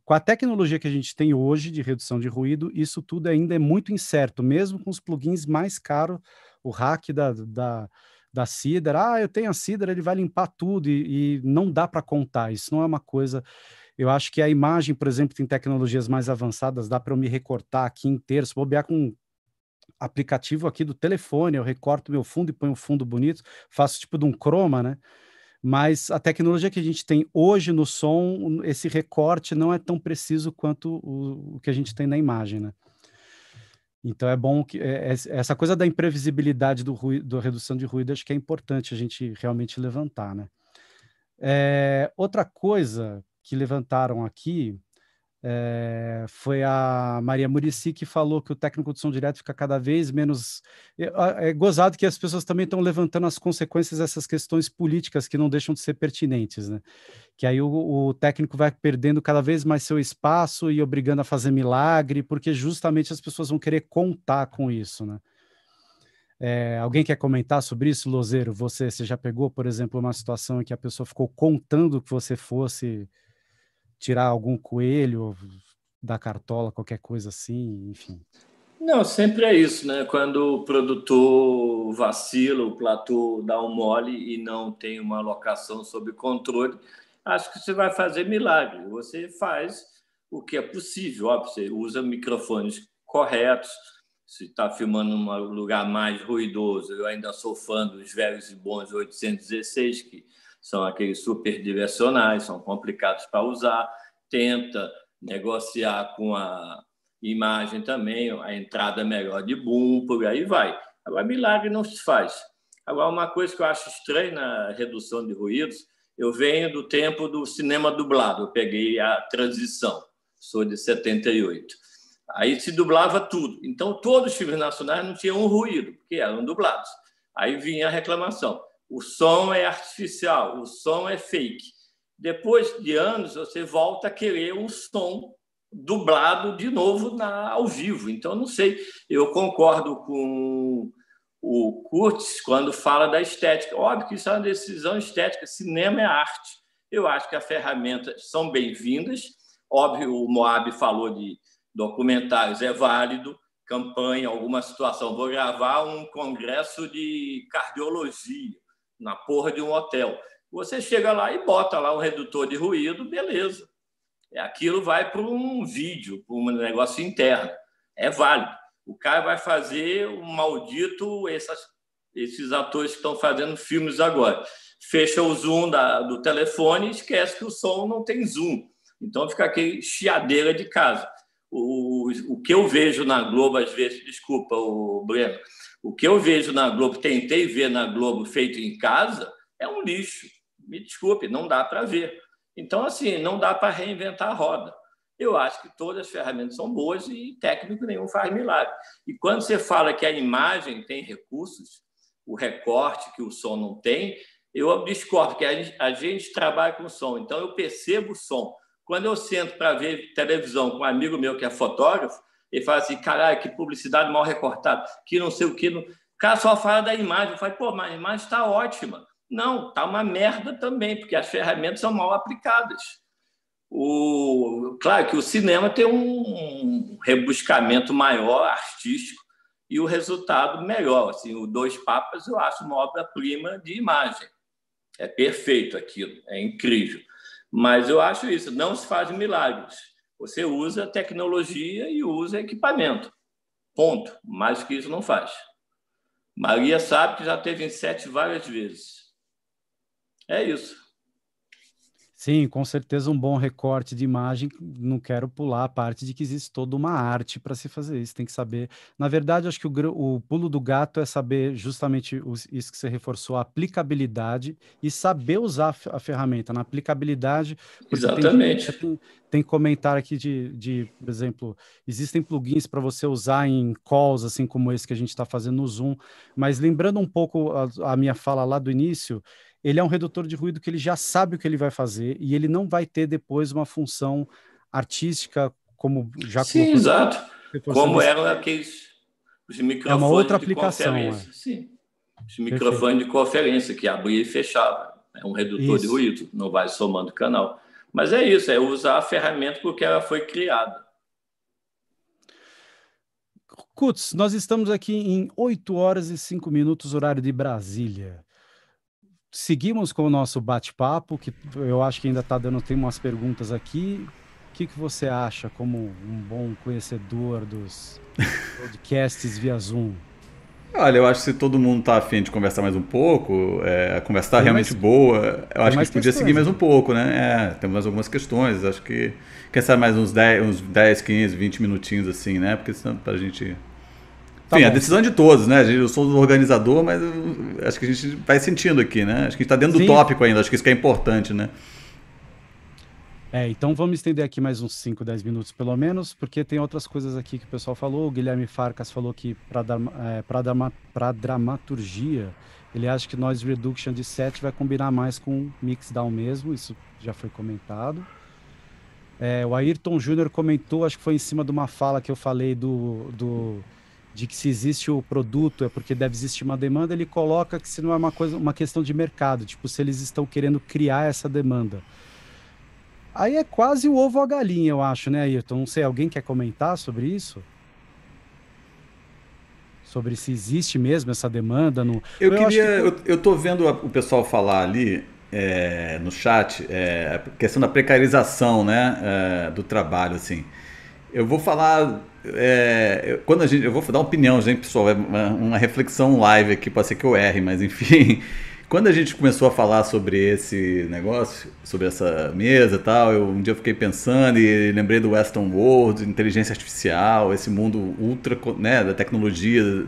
com a tecnologia que a gente tem hoje de redução de ruído, isso tudo ainda é muito incerto, mesmo com os plugins mais caros, o hack da, da, da Cider, ah, eu tenho a Cider, ele vai limpar tudo, e, e não dá para contar, isso não é uma coisa... Eu acho que a imagem, por exemplo, tem tecnologias mais avançadas, dá para eu me recortar aqui inteiro, se bobear com aplicativo aqui do telefone, eu recorto meu fundo e ponho um fundo bonito, faço tipo de um croma, né? mas a tecnologia que a gente tem hoje no som, esse recorte não é tão preciso quanto o, o que a gente tem na imagem, né? Então é bom que é, é, essa coisa da imprevisibilidade do ruído, da redução de ruído, acho que é importante a gente realmente levantar, né? É, outra coisa que levantaram aqui é, foi a Maria Murici que falou que o técnico de som direto fica cada vez menos. É, é gozado que as pessoas também estão levantando as consequências dessas questões políticas que não deixam de ser pertinentes, né? Que aí o, o técnico vai perdendo cada vez mais seu espaço e obrigando a fazer milagre, porque justamente as pessoas vão querer contar com isso, né? É, alguém quer comentar sobre isso, Lozeiro? Você, você já pegou, por exemplo, uma situação em que a pessoa ficou contando que você fosse tirar algum coelho da cartola, qualquer coisa assim, enfim. Não, sempre é isso, né? Quando o produtor vacila, o platô dá um mole e não tem uma alocação sob controle, acho que você vai fazer milagre. Você faz o que é possível, óbvio, você usa microfones corretos. Se está filmando num lugar mais ruidoso, eu ainda sou fã dos velhos e bons 816, que são aqueles super direcionais, são complicados para usar, tenta negociar com a imagem também, a entrada melhor de boom, por aí vai. Agora, milagre não se faz. Agora, uma coisa que eu acho estranha na redução de ruídos, eu venho do tempo do cinema dublado, eu peguei a transição, sou de 78. Aí se dublava tudo. Então, todos os filmes nacionais não tinham um ruído, porque eram dublados. Aí vinha a reclamação o som é artificial, o som é fake. Depois de anos, você volta a querer um som dublado de novo na, ao vivo. Então, não sei, eu concordo com o Kurtz quando fala da estética. Óbvio que isso é uma decisão estética, cinema é arte. Eu acho que as ferramentas são bem-vindas. Óbvio, o Moab falou de documentários, é válido, campanha, alguma situação. Vou gravar um congresso de cardiologia na porra de um hotel. Você chega lá e bota lá um redutor de ruído, beleza. É, aquilo vai para um vídeo, para um negócio interno. É válido. O cara vai fazer um maldito, essas, esses atores que estão fazendo filmes agora. Fecha o zoom da, do telefone e esquece que o som não tem zoom. Então fica aquele chiadeira de casa. O, o que eu vejo na Globo, às vezes, desculpa, o Breno, o que eu vejo na Globo, tentei ver na Globo feito em casa, é um lixo. Me desculpe, não dá para ver. Então, assim, não dá para reinventar a roda. Eu acho que todas as ferramentas são boas e técnico nenhum faz milagre. E quando você fala que a imagem tem recursos, o recorte que o som não tem, eu discordo, que a gente, a gente trabalha com som, então eu percebo o som. Quando eu sento para ver televisão com um amigo meu que é fotógrafo, ele fala assim, caralho, que publicidade mal recortada, que não sei o que. Não... cara só fala da imagem. Falei, pô, mas a imagem está ótima. Não, está uma merda também, porque as ferramentas são mal aplicadas. O, claro que o cinema tem um rebuscamento maior, artístico, e o resultado melhor. Assim, o Dois Papas eu acho uma obra-prima de imagem. É perfeito aquilo, é incrível. Mas eu acho isso, não se faz milagres. Você usa tecnologia e usa equipamento. Ponto. Mais que isso não faz. Maria sabe que já teve em sete várias vezes. É isso. Sim, com certeza um bom recorte de imagem. Não quero pular a parte de que existe toda uma arte para se fazer isso. Tem que saber. Na verdade, acho que o, o pulo do gato é saber justamente os, isso que você reforçou, a aplicabilidade e saber usar a ferramenta. Na aplicabilidade, exatamente. Tem, tem, tem comentário aqui de, de, por exemplo, existem plugins para você usar em calls, assim como esse que a gente está fazendo no Zoom. Mas lembrando um pouco a, a minha fala lá do início ele é um redutor de ruído que ele já sabe o que ele vai fazer e ele não vai ter depois uma função artística como já Sim, exato. Como eram aqueles os microfones é uma outra aplicação. É. Sim. Os microfones Perfeito. de conferência que abria e fechava. É um redutor isso. de ruído, não vai somando canal. Mas é isso, é usar a ferramenta porque ela foi criada. Kutz, nós estamos aqui em 8 horas e 5 minutos, horário de Brasília seguimos com o nosso bate-papo, que eu acho que ainda está dando tem umas perguntas aqui. O que, que você acha como um bom conhecedor dos podcasts via Zoom? Olha, eu acho que se todo mundo está afim de conversar mais um pouco, é, a conversa está realmente mais, boa, eu acho que a gente podia seguir mais um pouco, né? É, temos mais algumas questões, acho que quer saber mais uns 10, uns 10, 15, 20 minutinhos assim, né? Porque senão para a gente Tá Enfim, bom. a decisão é de todos, né? Eu sou o organizador, mas acho que a gente vai sentindo aqui, né? Acho que a gente está dentro Sim. do tópico ainda, acho que isso que é importante, né? É, então vamos estender aqui mais uns 5, 10 minutos pelo menos, porque tem outras coisas aqui que o pessoal falou. O Guilherme Farcas falou que para é, dramaturgia, ele acha que Noise Reduction de 7 vai combinar mais com Mixdown mesmo, isso já foi comentado. É, o Ayrton Júnior comentou, acho que foi em cima de uma fala que eu falei do, do de que se existe o produto é porque deve existir uma demanda, ele coloca que se não é uma coisa, uma questão de mercado, tipo se eles estão querendo criar essa demanda. Aí é quase o ovo a galinha, eu acho, né, Ayrton? Não sei, alguém quer comentar sobre isso? Sobre se existe mesmo essa demanda no. Eu, eu queria. Que... Eu, eu tô vendo o pessoal falar ali é, no chat é, a questão da precarização né, é, do trabalho, assim. Eu vou falar é, quando a gente, eu vou dar uma opinião, gente, pessoal, é uma, uma, reflexão live aqui, pode ser que eu erre, mas enfim. Quando a gente começou a falar sobre esse negócio, sobre essa mesa e tal, eu, um dia fiquei pensando e lembrei do Western World, inteligência artificial, esse mundo ultra, né, da tecnologia.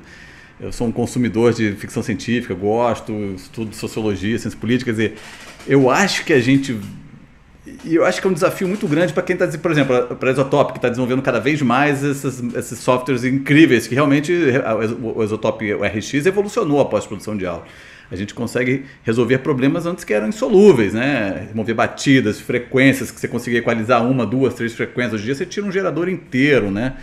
Eu sou um consumidor de ficção científica, gosto, estudo sociologia, ciências políticas, e eu acho que a gente e eu acho que é um desafio muito grande para quem está, por exemplo, para a Exotop, que está desenvolvendo cada vez mais esses, esses softwares incríveis, que realmente o Exotop o RX evolucionou a pós-produção de áudio. A gente consegue resolver problemas antes que eram insolúveis, né? Remover batidas, frequências, que você conseguia equalizar uma, duas, três frequências. Hoje em dia você tira um gerador inteiro, né?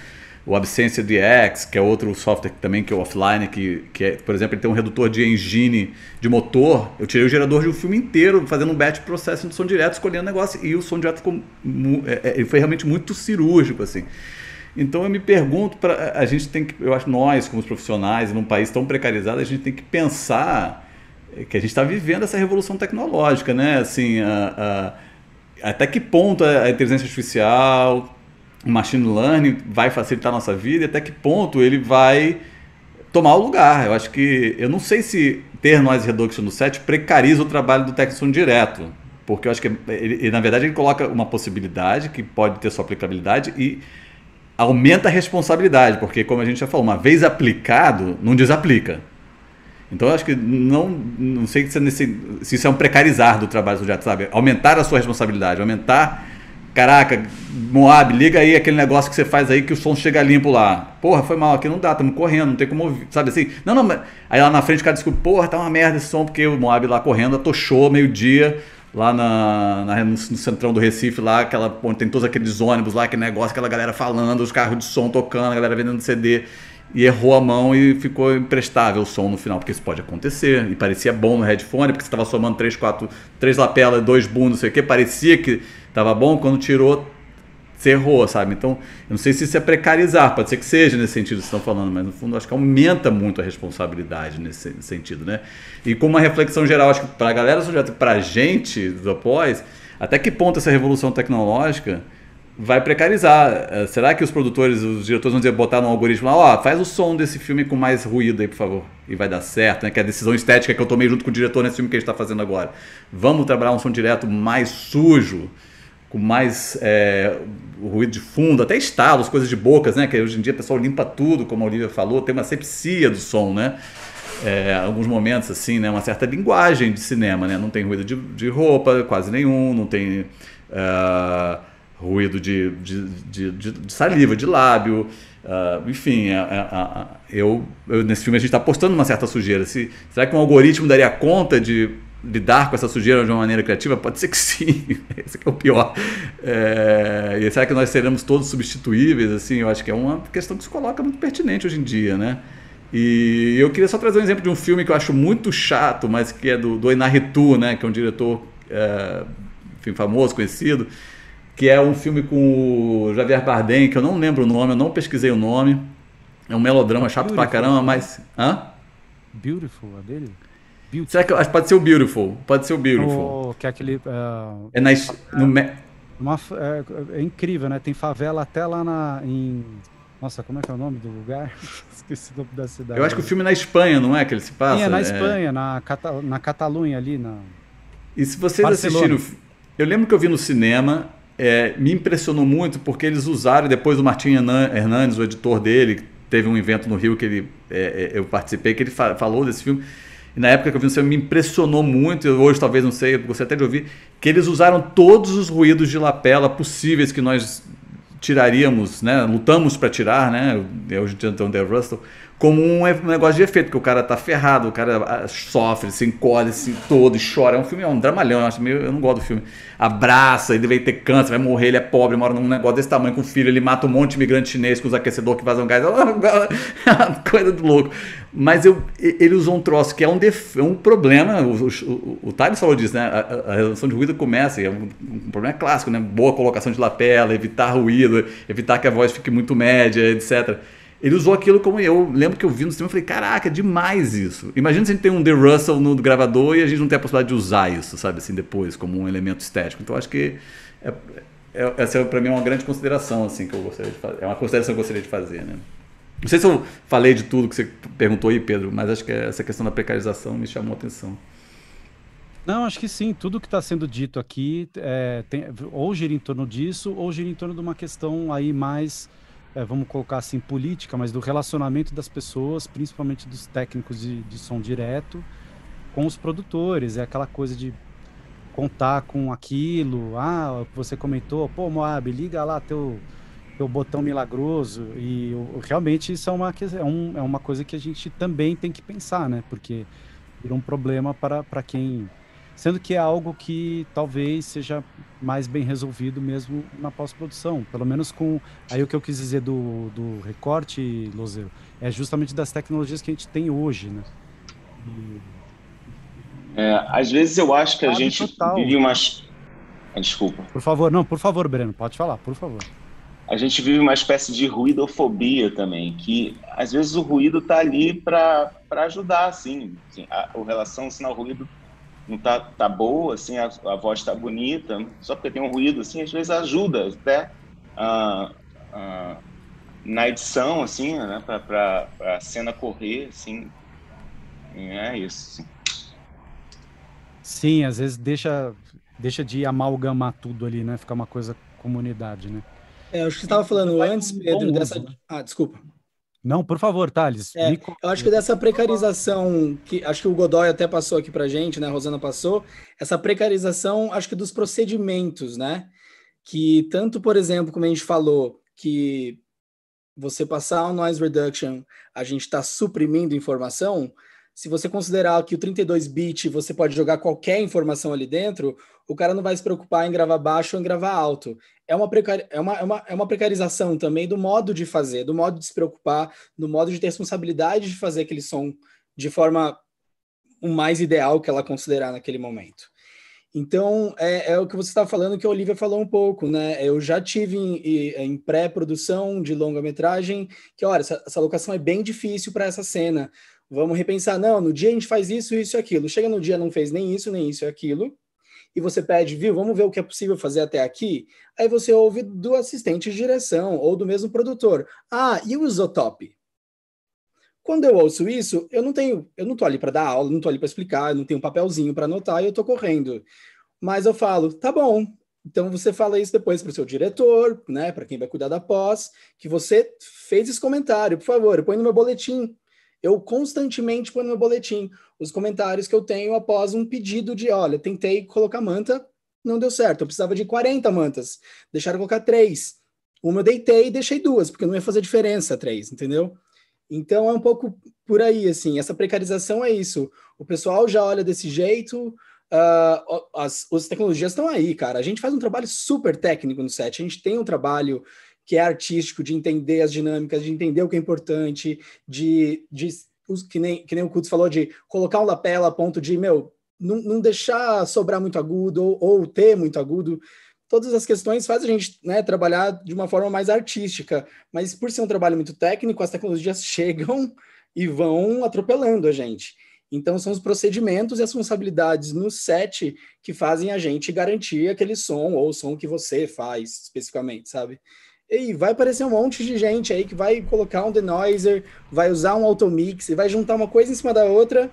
O Absence DX, que é outro software também que é offline, que, que é, por exemplo, ele tem um redutor de engine de motor. Eu tirei o gerador de um filme inteiro, fazendo um batch processing de som direto, escolhendo o negócio, e o som direto ficou, é, é, ele foi realmente muito cirúrgico, assim. Então eu me pergunto, para a gente tem que, eu acho nós como profissionais, num país tão precarizado, a gente tem que pensar que a gente está vivendo essa revolução tecnológica, né? Assim, a, a, até que ponto a inteligência artificial o machine learning vai facilitar a nossa vida e até que ponto ele vai tomar o lugar. Eu acho que. Eu não sei se ter noise reduction no set precariza o trabalho do Texon direto. Porque eu acho que, ele, na verdade, ele coloca uma possibilidade que pode ter sua aplicabilidade e aumenta a responsabilidade, porque, como a gente já falou, uma vez aplicado, não desaplica. Então, eu acho que não, não sei se, nesse, se isso é um precarizar do trabalho do direto, sabe? Aumentar a sua responsabilidade, aumentar Caraca, Moab, liga aí aquele negócio que você faz aí que o som chega limpo lá. Porra, foi mal, aqui não dá, estamos correndo, não tem como ouvir, sabe assim? Não, não, mas... aí lá na frente o cara descobre, porra, tá uma merda esse som, porque o Moab lá correndo atochou meio-dia, lá na, na, no, centrão do Recife, lá, aquela, onde tem todos aqueles ônibus lá, aquele negócio, aquela galera falando, os carros de som tocando, a galera vendendo CD. e errou a mão e ficou imprestável o som no final, porque isso pode acontecer. E parecia bom no headphone, porque você estava somando três, quatro, três lapelas, dois boom, não sei o que, parecia que estava bom, quando tirou, você errou, sabe? Então, eu não sei se isso é precarizar, pode ser que seja nesse sentido que estão falando, mas no fundo acho que aumenta muito a responsabilidade nesse sentido, né? E com uma reflexão geral, acho que para a galera, para a gente do após, até que ponto essa revolução tecnológica vai precarizar. Eh, será que os produtores, os diretores vão dizer, botar no algoritmo lá, ó, oh, faz o som desse filme com mais ruído aí, por favor, e vai dar certo, né? Que é a decisão estética que eu tomei junto com o diretor nesse filme que a gente está fazendo agora. Vamos trabalhar um som direto mais sujo, com mais é, ruído de fundo, até estalos, coisas de bocas, né? Que hoje em dia o pessoal limpa tudo, como a Olivia falou, tem uma sepsia do som, né? É, alguns momentos assim, né? Uma certa linguagem de cinema, né? Não tem ruído de, de roupa, quase nenhum, não tem... Uh, ruído de, de, de, saliva, de lábio. Uh, enfim, a, eu, eu, nesse filme a gente está postando uma certa sujeira. Se, será que um algoritmo daria conta de lidar com essa sujeira de uma maneira criativa? Pode ser que sim. Esse é o pior. É, e será que nós seremos todos substituíveis? Assim, eu acho que é uma questão que se coloca muito pertinente hoje em dia, né? E eu queria só trazer um exemplo de um filme que eu acho muito chato, mas que é do, do Inarritu, né? Que é um diretor é, enfim, famoso, conhecido que é um filme com o Javier Bardem, que eu não lembro o nome, eu não pesquisei o nome. É um melodrama chato Beautiful. pra caramba, mas. Hã? Beautiful, é dele? Beautiful. Será que pode ser o Beautiful? Pode ser o Beautiful. Oh, que é aquele. Uh, é na, no, uma, é, é, incrível, né? Tem favela até lá na, em. Nossa, como é que é o nome do lugar? Esqueci o nome da cidade. Eu acho que o filme é na Espanha, não é? Que ele se passa? Sim, é na Espanha, é... Na, Cata, na Catalunha ali. Na... E se vocês Barcelona. assistiram. Eu lembro que eu vi no cinema é, me impressionou muito porque eles usaram, depois o Martin Hernandes, o editor dele, teve um evento no Rio que ele, é, eu participei, que ele fa falou desse filme. E na época que eu vi o filme me impressionou muito, hoje talvez não sei, eu gostaria até de ouvir, que eles usaram todos os ruídos de lapela possíveis que nós tiraríamos, né? lutamos para tirar, né? em dia então The Russell, como um negócio de efeito, porque o cara tá ferrado, o cara ah, sofre, se encolhe assim, todo e chora. É um filme, é um dramalhão, eu acho meio, eu não gosto do filme. Abraça, ele vai ter câncer, vai morrer, ele é pobre, mora num negócio desse tamanho com filho, ele mata um monte de imigrante chinês com os aquecedores que vazam gás. Coisa do louco. Mas eu, ele usou um troço que é um, def, é um problema, o, o, o falou disso, né? A, a redução de ruído começa, é um, um, problema clássico, né? Boa colocação de lapela, evitar ruído, evitar que a voz fique muito média, etc. Ele usou aquilo como eu lembro que eu vi no cinema e falei, caraca, é demais isso. Imagina se a gente tem um The Russell no gravador e a gente não tem a possibilidade de usar isso, sabe, assim, depois, como um elemento estético. Então acho que é, é, essa é, para mim é uma grande consideração, assim, que eu gostaria de fazer. É uma consideração que eu gostaria de fazer, né? Não sei se eu falei de tudo que você perguntou aí, Pedro, mas acho que essa questão da precarização me chamou a atenção. Não, acho que sim. Tudo que está sendo dito aqui é, tem, ou gira em torno disso, ou gira em torno de uma questão aí mais é, vamos colocar assim, política, mas do relacionamento das pessoas, principalmente dos técnicos de, de som direto, com os produtores. É aquela coisa de contar com aquilo. Ah, você comentou, pô, Moab, liga lá teu, teu botão milagroso. E realmente isso é uma, é, um, é uma coisa que a gente também tem que pensar, né? Porque vira um problema para, para quem sendo que é algo que talvez seja mais bem resolvido mesmo na pós-produção, pelo menos com aí o que eu quis dizer do, do recorte, Lozeu, é justamente das tecnologias que a gente tem hoje, né? E... É, às vezes eu acho que a gente total. vive umas ah, desculpa. Por favor, não, por favor, Breno, pode falar, por favor. A gente vive uma espécie de ruidofobia também, que às vezes o ruído está ali para ajudar, assim, assim a, a relação sinal-ruído não tá, tá boa, assim, a, a voz está bonita, só porque tem um ruído, assim, às vezes ajuda até uh, uh, na edição, assim, né, para a cena correr, assim, é isso. Assim. Sim, às vezes deixa, deixa de amalgamar tudo ali, né, ficar uma coisa comunidade, né. É, acho que você estava falando antes, Pedro, dessa... Né? Ah, desculpa. Não, por favor, Thales. É, me... Eu acho que dessa precarização, que acho que o Godoy até passou aqui para gente, né? A Rosana passou, essa precarização, acho que dos procedimentos, né? Que tanto, por exemplo, como a gente falou, que você passar um noise reduction, a gente está suprimindo informação, se você considerar que o 32-bit você pode jogar qualquer informação ali dentro, o cara não vai se preocupar em gravar baixo ou em gravar alto. É uma, é, uma, é, uma, é uma precarização também do modo de fazer, do modo de se preocupar, do modo de ter responsabilidade de fazer aquele som de forma o mais ideal que ela considerar naquele momento. Então, é, é o que você estava falando, que a Olivia falou um pouco, né? Eu já tive em, em pré-produção de longa-metragem que, olha, essa, essa locação é bem difícil para essa cena Vamos repensar, não, no dia a gente faz isso, isso e aquilo. Chega no dia, não fez nem isso, nem isso e aquilo. E você pede, viu, vamos ver o que é possível fazer até aqui. Aí você ouve do assistente de direção ou do mesmo produtor. Ah, e o isotop? Quando eu ouço isso, eu não tenho, eu não tô ali para dar aula, não tô ali para explicar, não tenho um papelzinho para anotar e eu tô correndo. Mas eu falo, tá bom. Então você fala isso depois para o seu diretor, né, para quem vai cuidar da pós, que você fez esse comentário, por favor, põe no meu boletim eu constantemente ponho no boletim os comentários que eu tenho após um pedido de, olha, tentei colocar manta, não deu certo, eu precisava de 40 mantas, deixaram colocar três. Uma eu deitei e deixei duas, porque não ia fazer diferença três, entendeu? Então é um pouco por aí, assim, essa precarização é isso. O pessoal já olha desse jeito, uh, as, as tecnologias estão aí, cara. A gente faz um trabalho super técnico no set, a gente tem um trabalho que é artístico, de entender as dinâmicas, de entender o que é importante, de, de que, nem, que nem o Kutz falou, de colocar um lapela a ponto de, meu, não, não deixar sobrar muito agudo ou, ou, ter muito agudo. Todas as questões faz a gente né, trabalhar de uma forma mais artística, mas por ser um trabalho muito técnico, as tecnologias chegam e vão atropelando a gente. Então, são os procedimentos e as responsabilidades no set que fazem a gente garantir aquele som ou o som que você faz especificamente, sabe? E vai aparecer um monte de gente aí que vai colocar um denoiser, vai usar um automix, vai juntar uma coisa em cima da outra.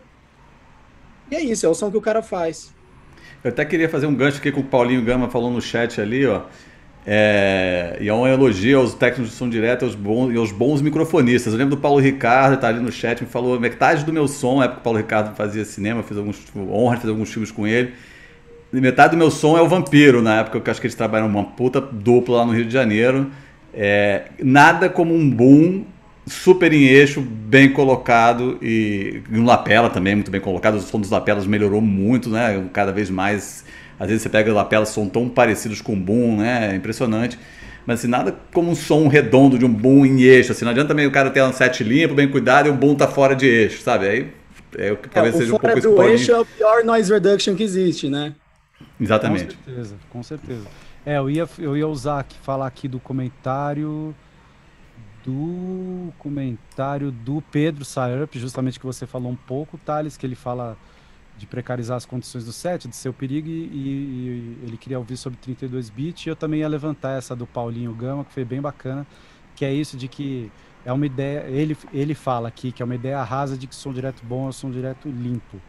E é isso, é o som que o cara faz. Eu até queria fazer um gancho aqui com o Paulinho Gama falou no chat ali, ó. É, e é um elogio aos técnicos de som direto aos bons, e aos bons microfonistas. Eu lembro do Paulo Ricardo, tá ali no chat, me falou metade do meu som, é porque o Paulo Ricardo fazia cinema, fiz alguns honra, fiz alguns filmes com ele. Metade do meu som é o Vampiro, na época que eu acho que eles trabalham uma puta dupla lá no Rio de Janeiro. É, nada como um boom super em eixo, bem colocado e, e um lapela também muito bem colocado. O som dos lapelas melhorou muito, né? Cada vez mais. Às vezes você pega lapelas são tão parecidos com boom, né? É impressionante. Mas assim, nada como um som redondo de um boom em eixo. Assim, não adianta também o cara ter um set limpo, bem cuidado e o boom tá fora de eixo, sabe? Aí é o que talvez é, seja um pouco do eixo é o pior noise reduction que existe, né? Exatamente. Com certeza, com certeza. É, eu ia, eu ia usar aqui, falar aqui do comentário do comentário do Pedro Sayup, justamente que você falou um pouco, Thales, que ele fala de precarizar as condições do set, de seu perigo, e, e ele queria ouvir sobre 32 bits, e eu também ia levantar essa do Paulinho Gama, que foi bem bacana, que é isso de que é uma ideia, ele, ele fala aqui que é uma ideia rasa de que som direto bom é som direto limpo.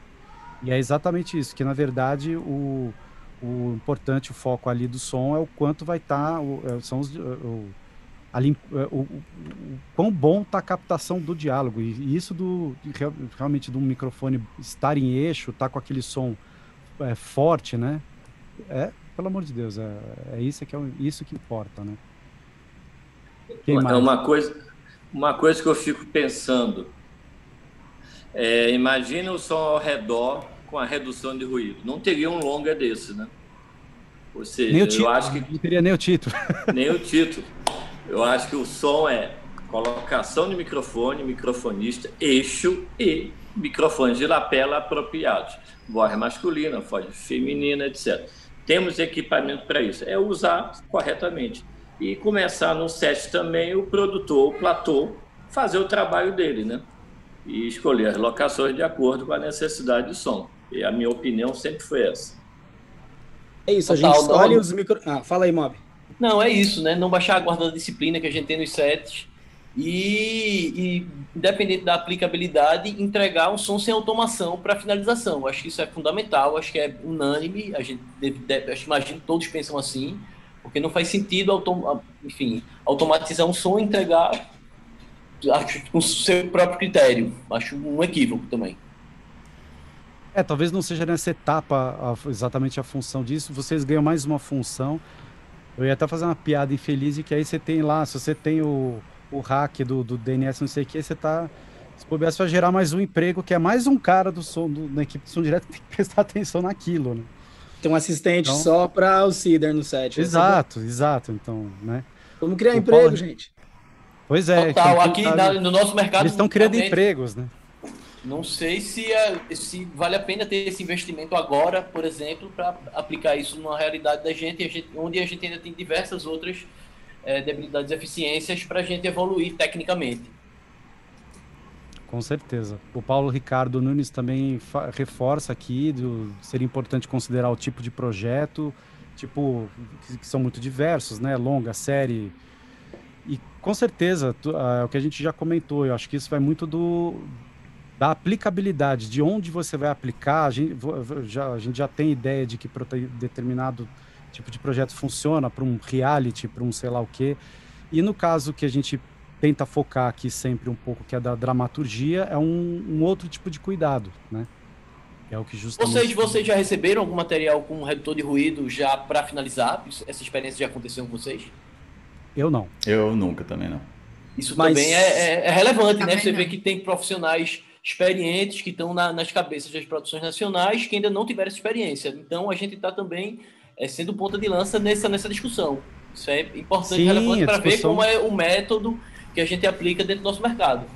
E é exatamente isso, que na verdade o, o importante, o foco ali do som é o quanto vai estar, tá, é, são os, o, a, é, o, o, quão bom está a captação do diálogo. E, isso do realmente do microfone estar em eixo, estar tá com aquele som é, forte, né? É, pelo amor de Deus, é, é isso que é isso que importa, né? Quem é mais? uma coisa, uma coisa que eu fico pensando. É, imagina o som ao redor com a redução de ruído. Não teria um longa desse, né? Ou seja, nem título, eu acho que. Não teria nem o título. Nem o título. Eu acho que o som é colocação de microfone, microfonista, eixo e microfones de lapela apropriados. Voz masculina, voz feminina, etc. Temos equipamento para isso. É usar corretamente. E começar no set também o produtor, o platô, fazer o trabalho dele, né? E escolher as locações de acordo com a necessidade de som. E a minha opinião sempre foi essa. É isso, a gente escolhe não... os micro. Ah, fala aí, Mob. Não, é isso, né? Não baixar a guarda da disciplina que a gente tem nos sets. E, e, independente da aplicabilidade, entregar um som sem automação para finalização. Acho que isso é fundamental, acho que é unânime, a gente deve, deve, acho, imagino que todos pensam assim, porque não faz sentido autom enfim, automatizar um som e entregar acho, com o seu próprio critério. Acho um equívoco também. É, talvez não seja nessa etapa a, exatamente a função disso. Vocês ganham mais uma função. Eu ia até fazer uma piada infeliz de que aí você tem lá, se você tem o, o hack do, do DNS, não sei o que, você está Se bobear, vai gerar mais um emprego, que é mais um cara do som, do, da equipe de som direto que tem que prestar atenção naquilo, né? Tem um assistente então, só para o Cider no set. Exato, exato. Então, né? Vamos criar o emprego, Paulo... gente. Pois é. Total, aqui na, no nosso mercado. Eles estão criando empregos, né? Não sei se, é, se vale a pena ter esse investimento agora, por exemplo, para aplicar isso numa realidade da gente, gente, onde a gente ainda tem diversas outras é, debilidades e eficiências para a gente evoluir tecnicamente. Com certeza. O Paulo Ricardo Nunes também reforça aqui do seria importante considerar o tipo de projeto, tipo que, que são muito diversos, né? Longa, série. E com certeza, tu, uh, o que a gente já comentou, eu acho que isso vai muito do da aplicabilidade, de onde você vai aplicar. A gente já, a gente já tem ideia de que determinado tipo de projeto funciona para um reality, para um sei lá o quê. E no caso que a gente tenta focar aqui sempre um pouco, que é da dramaturgia, é um, um outro tipo de cuidado, né? É o que justamente... Vocês, vocês já receberam algum material com redutor de ruído já para finalizar? Essa experiência já aconteceu com vocês? Eu não. Eu nunca também não. Isso Mas... também é, é, é relevante, né? também né? Você não. vê que tem profissionais experientes que estão na, nas cabeças das produções nacionais que ainda não tiveram essa experiência. Então a gente está também é, sendo ponta de lança nessa, nessa discussão. Isso é importante e relevante para ver como é o método que a gente aplica dentro do nosso mercado.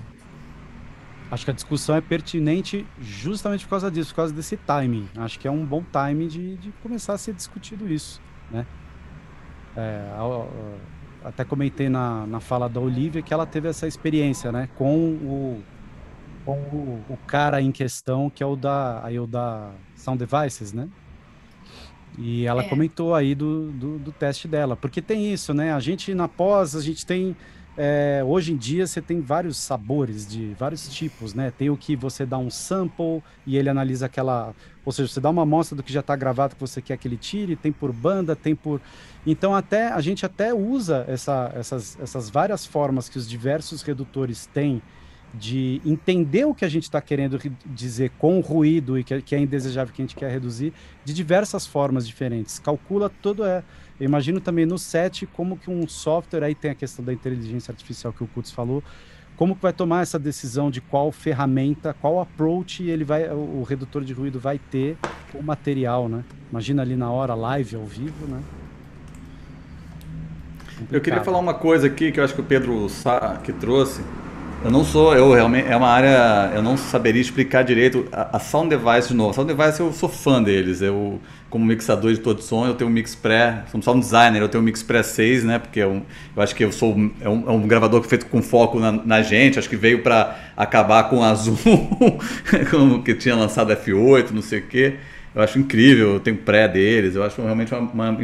Acho que a discussão é pertinente justamente por causa disso, por causa desse timing. Acho que é um bom timing de, de começar a ser discutido isso, né? É, até comentei na, na fala da Olivia que ela teve essa experiência, né? Com o com o, o, cara em questão, que é o da, aí o da Sound Devices, né? E ela é. comentou aí do, do, do, teste dela, porque tem isso, né? A gente na pós, a gente tem. É, hoje em dia você tem vários sabores de vários tipos, né? Tem o que você dá um sample e ele analisa aquela. Ou seja, você dá uma amostra do que já está gravado que você quer que ele tire, tem por banda, tem por. Então até a gente até usa essa, essas, essas várias formas que os diversos redutores têm de entender o que a gente está querendo dizer com o ruído e que, que, é indesejável que a gente quer reduzir de diversas formas diferentes. Calcula todo é. Eu imagino também no set como que um software aí tem a questão da inteligência artificial que o Kutz falou, como que vai tomar essa decisão de qual ferramenta, qual approach ele vai, o, redutor de ruído vai ter com o material, né? Imagina ali na hora live ao vivo, né? Complicado. Eu queria falar uma coisa aqui que eu acho que o Pedro Sá, que trouxe eu não sou, eu realmente, é uma área, eu não saberia explicar direito. A, a Sound Device, de novo, a Sound Device eu sou fã deles. Eu, como mixador de todo som, eu tenho um Mix Pré, como sound designer, eu tenho um Mix Pré 6, né? Porque eu, eu acho que eu sou, é um, é um gravador feito com foco na, na gente, acho que veio para acabar com a Zoom, que tinha lançado F8, não sei o quê. Eu acho incrível, eu tenho pré deles, eu acho realmente uma, uma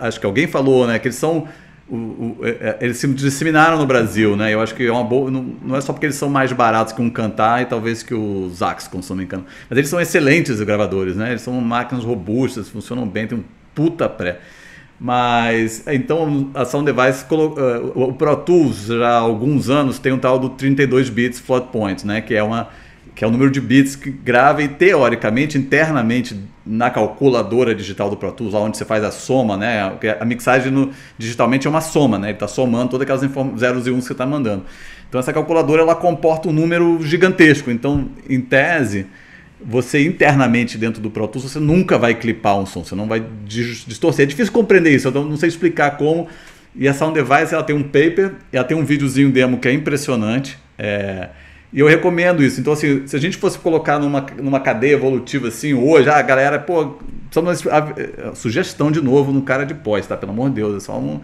acho que alguém falou, né, que eles são o, o, é, é, eles se disseminaram no Brasil, né? Eu acho que é uma boa. Não, não, é só porque eles são mais baratos que um cantar e talvez que os Axcon, se não me engano. Mas eles são excelentes gravadores, né? Eles são máquinas robustas, funcionam bem, tem um puta pré. Mas então a Sound Device, é, o Pro Tools já há alguns anos tem um tal do 32 bits float point, né? Que é uma que é o número de bits que grava e teoricamente, internamente, na calculadora digital do Pro Tools, lá onde você faz a soma, né? A mixagem no, digitalmente é uma soma, né? Ele está somando todas aquelas zeros e uns que você está mandando. Então essa calculadora ela comporta um número gigantesco. Então, em tese, você internamente dentro do Pro Tools você nunca vai clipar um som, você não vai distorcer. É difícil compreender isso, eu não sei explicar como. E a Sound Device ela tem um paper, ela tem um videozinho demo que é impressionante. É, e eu recomendo isso. Então, assim, se a gente fosse colocar numa, numa cadeia evolutiva assim, hoje, ah, a galera, pô, precisamos, a, a, sugestão de novo no cara de pós, tá? Pelo amor de Deus, é só um.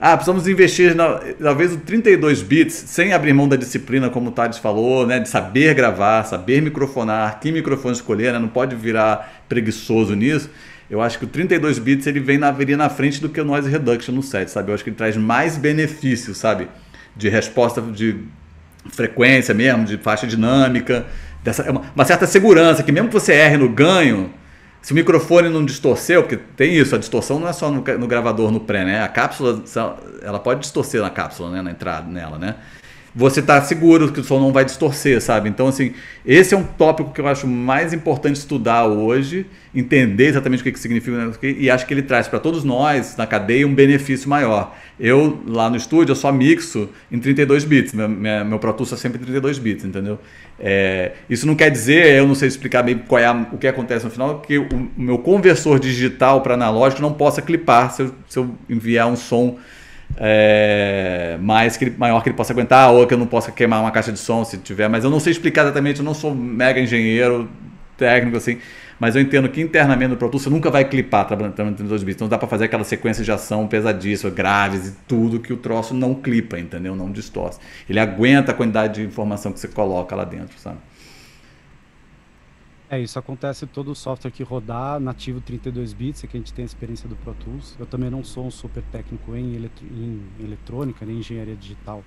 Ah, precisamos investir, na, talvez, o 32 bits, sem abrir mão da disciplina, como o Thales falou, né? De saber gravar, saber microfonar, que microfone escolher, né? Não pode virar preguiçoso nisso. Eu acho que o 32 bits ele vem na, viria na frente do que o noise reduction no set, sabe? Eu acho que ele traz mais benefícios, sabe? De resposta de frequência mesmo, de faixa dinâmica, dessa, é uma, uma, certa segurança, que mesmo que você erre no ganho, se o microfone não distorceu, porque tem isso, a distorção não é só no, no gravador, no pré, né? A cápsula, ela pode distorcer na cápsula, né? Na entrada nela, né? Você tá seguro que o som não vai distorcer, sabe? Então, assim, esse é um tópico que eu acho mais importante estudar hoje, entender exatamente o que, que significa né, e acho que ele traz para todos nós, na cadeia, um benefício maior. Eu, lá no estúdio, eu só mixo em 32 bits, meu, minha, meu Pro Tools é sempre 32 bits, entendeu? É, isso não quer dizer, eu não sei explicar bem qual é a, o que acontece no final, que o, o meu conversor digital para analógico não possa clipar se eu, se eu enviar um som é, mais que, maior que ele possa aguentar, ou que eu não possa queimar uma caixa de som se tiver, mas eu não sei explicar exatamente, eu não sou mega engenheiro técnico assim, mas eu entendo que internamente no Pro Tools você nunca vai clipar trabalhando em 32 bits, então dá para fazer aquela sequência de ação pesadíssima, graves e tudo que o troço não clipa, entendeu? Não distorce. Ele aguenta a quantidade de informação que você coloca lá dentro, sabe? É, isso acontece todo o software que rodar nativo 32 bits, é que a gente tem a experiência do Pro Tools. Eu também não sou um super técnico em, eletro, em eletrônica, nem engenharia digital,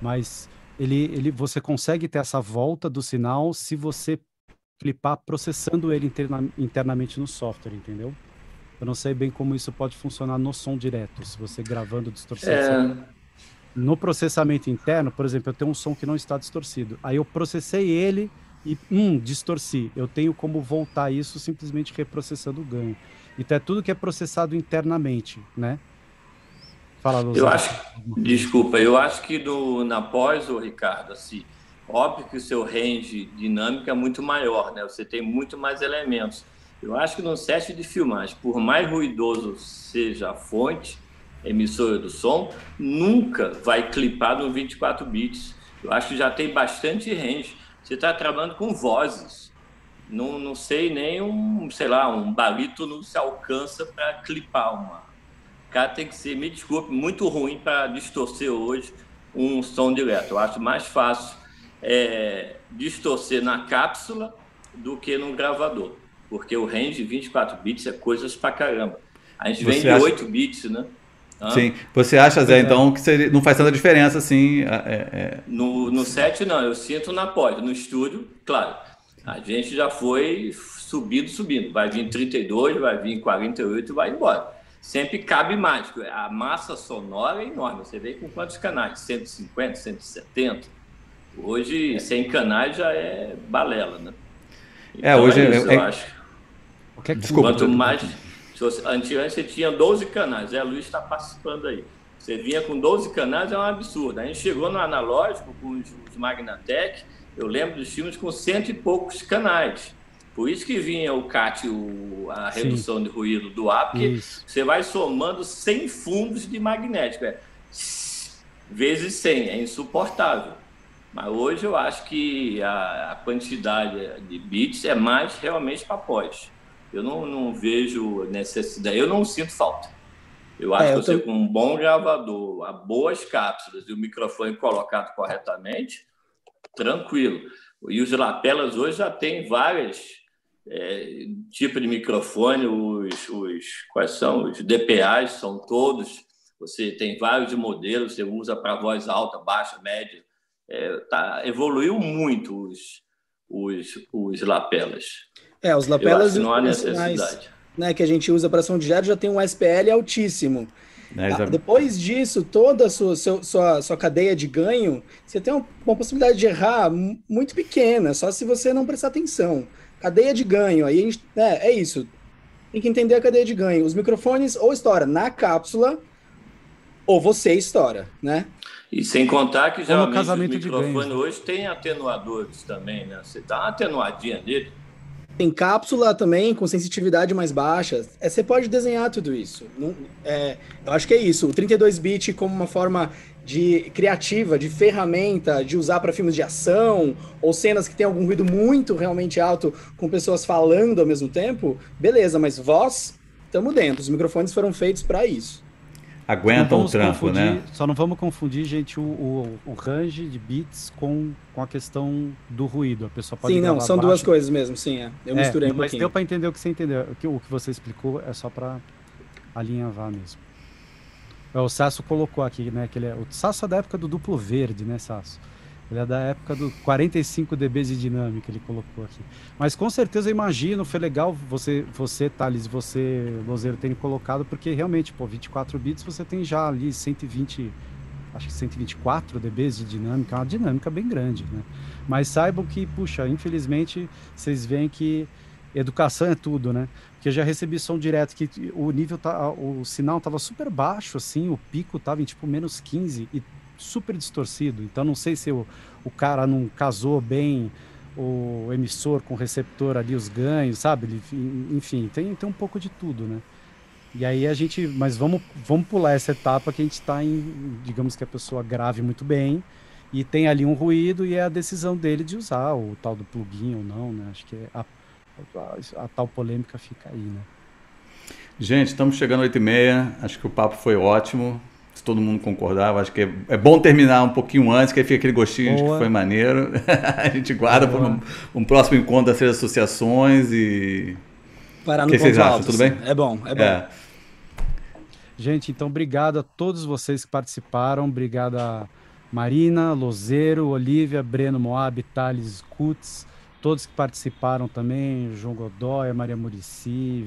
mas ele, ele, você consegue ter essa volta do sinal se você clipar processando ele interna, internamente no software, entendeu? Eu não sei bem como isso pode funcionar no som direto, se você gravando distorção. É... No processamento interno, por exemplo, eu tenho um som que não está distorcido. Aí eu processei ele e, hum, distorci. Eu tenho como voltar isso simplesmente reprocessando o ganho. Então é tudo que é processado internamente, né? Fala, Luz. Eu acho, desculpa, eu acho que do, na pós, o Ricardo, assim, óbvio que o seu range dinâmico é muito maior, né? Você tem muito mais elementos. Eu acho que no set de filmagem, por mais ruidoso seja a fonte, emissora do som, nunca vai clipar no 24 bits. Eu acho que já tem bastante range. Você está trabalhando com vozes. Não, não sei nem um, sei lá, um não se alcança para clipar uma. O cara tem que ser, me desculpe, muito ruim para distorcer hoje um som direto. Eu acho mais fácil é, distorcer na cápsula do que no gravador, porque o range de 24 bits é coisas para caramba. A gente Você vem de acha... 8 bits, né? Sim. Você acha, Zé, é. então, que seria, não faz tanta diferença assim? É, é... No, no set, não. Eu sinto na pós. No estúdio, claro. A gente já foi subindo, subindo. Vai vir 32, vai vir 48 e vai embora. Sempre cabe mais. A massa sonora é enorme. Você vê com quantos canais? 150, 170? Hoje, 100 canais já é balela, né? É, então, é, hoje é, isso, é, eu acho. Desculpa. Quanto mais Antigamente você tinha 12 canais, é, Luiz está participando aí. Você vinha com 12 canais, é um absurdo. A gente chegou no analógico com os, os Magnatec, eu lembro dos filmes com cento e poucos canais. Por isso que vinha o CAT, o, a redução Sim. de ruído do ar, porque isso. você vai somando 100 fundos de magnético. É, vezes 100, é insuportável. Mas hoje eu acho que a, a quantidade de bits é mais realmente para pós. Eu não, não vejo necessidade, eu não sinto falta. Eu acho é, eu que você, tô... com um bom gravador, a boas cápsulas e o microfone colocado corretamente, tranquilo. E os lapelas hoje já tem vários é, tipos de microfone, os, os, quais são? Os DPAs são todos. Você tem vários modelos, você usa para voz alta, baixa, média. É, tá, evoluiu muito os, os, os lapelas. É, os lapelas não há necessidade. Né, que a gente usa para som de jato já tem um SPL altíssimo. É, ah, depois disso, toda a sua, sua, sua cadeia de ganho, você tem uma, uma, possibilidade de errar muito pequena, só se você não prestar atenção. Cadeia de ganho, aí a gente, é, é isso. Tem que entender a cadeia de ganho. Os microfones ou estoura na cápsula, ou você estoura, né? E sem contar que geralmente os microfones hoje tem atenuadores também, né? Você dá uma atenuadinha nele, tem cápsula também com sensitividade mais baixa. É, você pode desenhar tudo isso. Não, é, eu acho que é isso. O 32-bit como uma forma de criativa, de ferramenta, de usar para filmes de ação ou cenas que tem algum ruído muito realmente alto com pessoas falando ao mesmo tempo, beleza, mas voz, estamos dentro. Os microfones foram feitos para isso aguentam o trampo, né? Só não vamos confundir, gente, o, o, o, range de bits com, com a questão do ruído. A pessoa pode Sim, não, são baixo. duas coisas mesmo, sim. É. Eu é, misturei um mas pouquinho. deu para entender o que você entendeu. O que, o que você explicou é só para alinhavar mesmo. É, o Sasso colocou aqui, né? Que ele é, o Sasso é da época do duplo verde, né, Sasso? Ele é da época do 45 dB de dinâmica, ele colocou aqui. Mas com certeza eu imagino, foi legal você, você Thales, você, Lozeiro, terem colocado, porque realmente, pô, 24 bits você tem já ali 120 acho que 124 dBs de dinâmica, é uma dinâmica bem grande, né? Mas saibam que, puxa, infelizmente, vocês veem que educação é tudo, né? Porque eu já recebi som direto que o nível tá, o sinal tava super baixo, assim, o pico tava em tipo menos 15 e super distorcido. Então não sei se o, o cara não casou bem o emissor com o receptor ali, os ganhos, sabe? Enfim, tem, tem um pouco de tudo, né? E aí a gente, mas vamos, vamos pular essa etapa que a gente está em, digamos que a pessoa grave muito bem e tem ali um ruído e é a decisão dele de usar o tal do plugin ou não, né? Acho que a, a, a tal polêmica fica aí, né? Gente, estamos chegando às 8h30, acho que o papo foi ótimo todo mundo concordar, acho que é, é, bom terminar um pouquinho antes, que aí fica aquele gostinho Boa. de que foi maneiro. a gente guarda para um, um, próximo encontro das três associações e. Parar no que vocês acham? Tudo bem? É bom, é bom. É. Gente, então obrigado a todos vocês que participaram. Obrigado a Marina, Lozeiro, Olivia, Breno Moab, Thales Kutz, todos que participaram também, João Godoy, Maria Murici,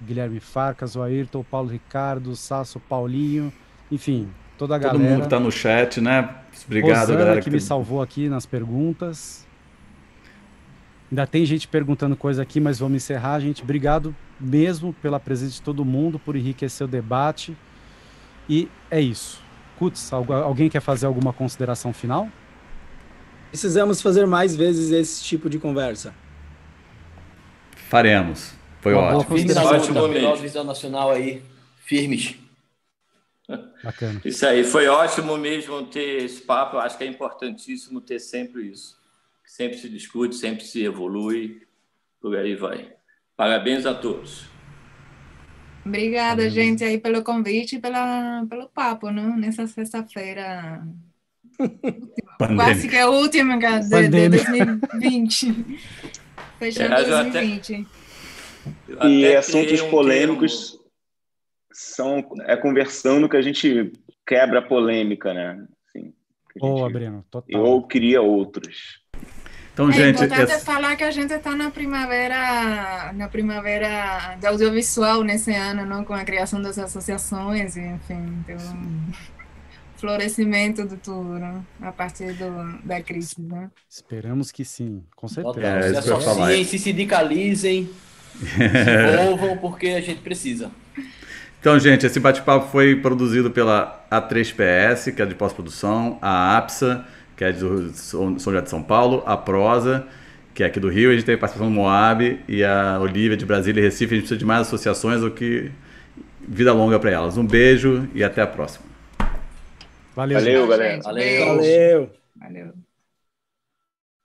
Guilherme Farcas, o Ayrton, Paulo Ricardo, Sasso, Paulinho. Enfim, toda a galera. Todo mundo que está no chat, né? Obrigado, Rosana, galera. que, que me salvou aqui nas perguntas. Ainda tem gente perguntando coisa aqui, mas vamos encerrar, gente. Obrigado mesmo pela presença de todo mundo, por enriquecer o debate. E é isso. Kutz, alguém quer fazer alguma consideração final? Precisamos fazer mais vezes esse tipo de conversa. Faremos. Foi Uma ótimo. Firmes ótimo, visão nacional aí, firmes. Bacana. Isso aí, foi ótimo mesmo ter esse papo. Eu acho que é importantíssimo ter sempre isso. Sempre se discute, sempre se evolui, por aí vai. Parabéns a todos. Obrigada, gente, aí pelo convite e pela, pelo papo, né? Nessa sexta-feira. Quase que é a última de, de 2020. Fechando é, 2020. Até, e assuntos polêmicos são é conversando que a gente quebra a polêmica, né? Assim, Boa, Breno, total. Ou cria outros. Então, é gente, importante essa... falar que a gente está na primavera, na primavera do audiovisual nesse ano, não, com a criação das associações, enfim, então, florescimento do tudo, né? a partir do, da crise, né? Esperamos que sim, com certeza. É, se associem, se sindicalizem, se envolvam, porque a gente precisa. Então, gente, esse bate-papo foi produzido pela A3PS, que é de pós-produção, a APSA, que é de São José de São Paulo, a Prosa, que é aqui do Rio, a gente tem a participação do Moab e a Olivia de Brasília e Recife. A gente precisa de mais associações, o que vida longa para elas. Um beijo e até a próxima. Valeu, Valeu galera. Valeu. Valeu. Valeu.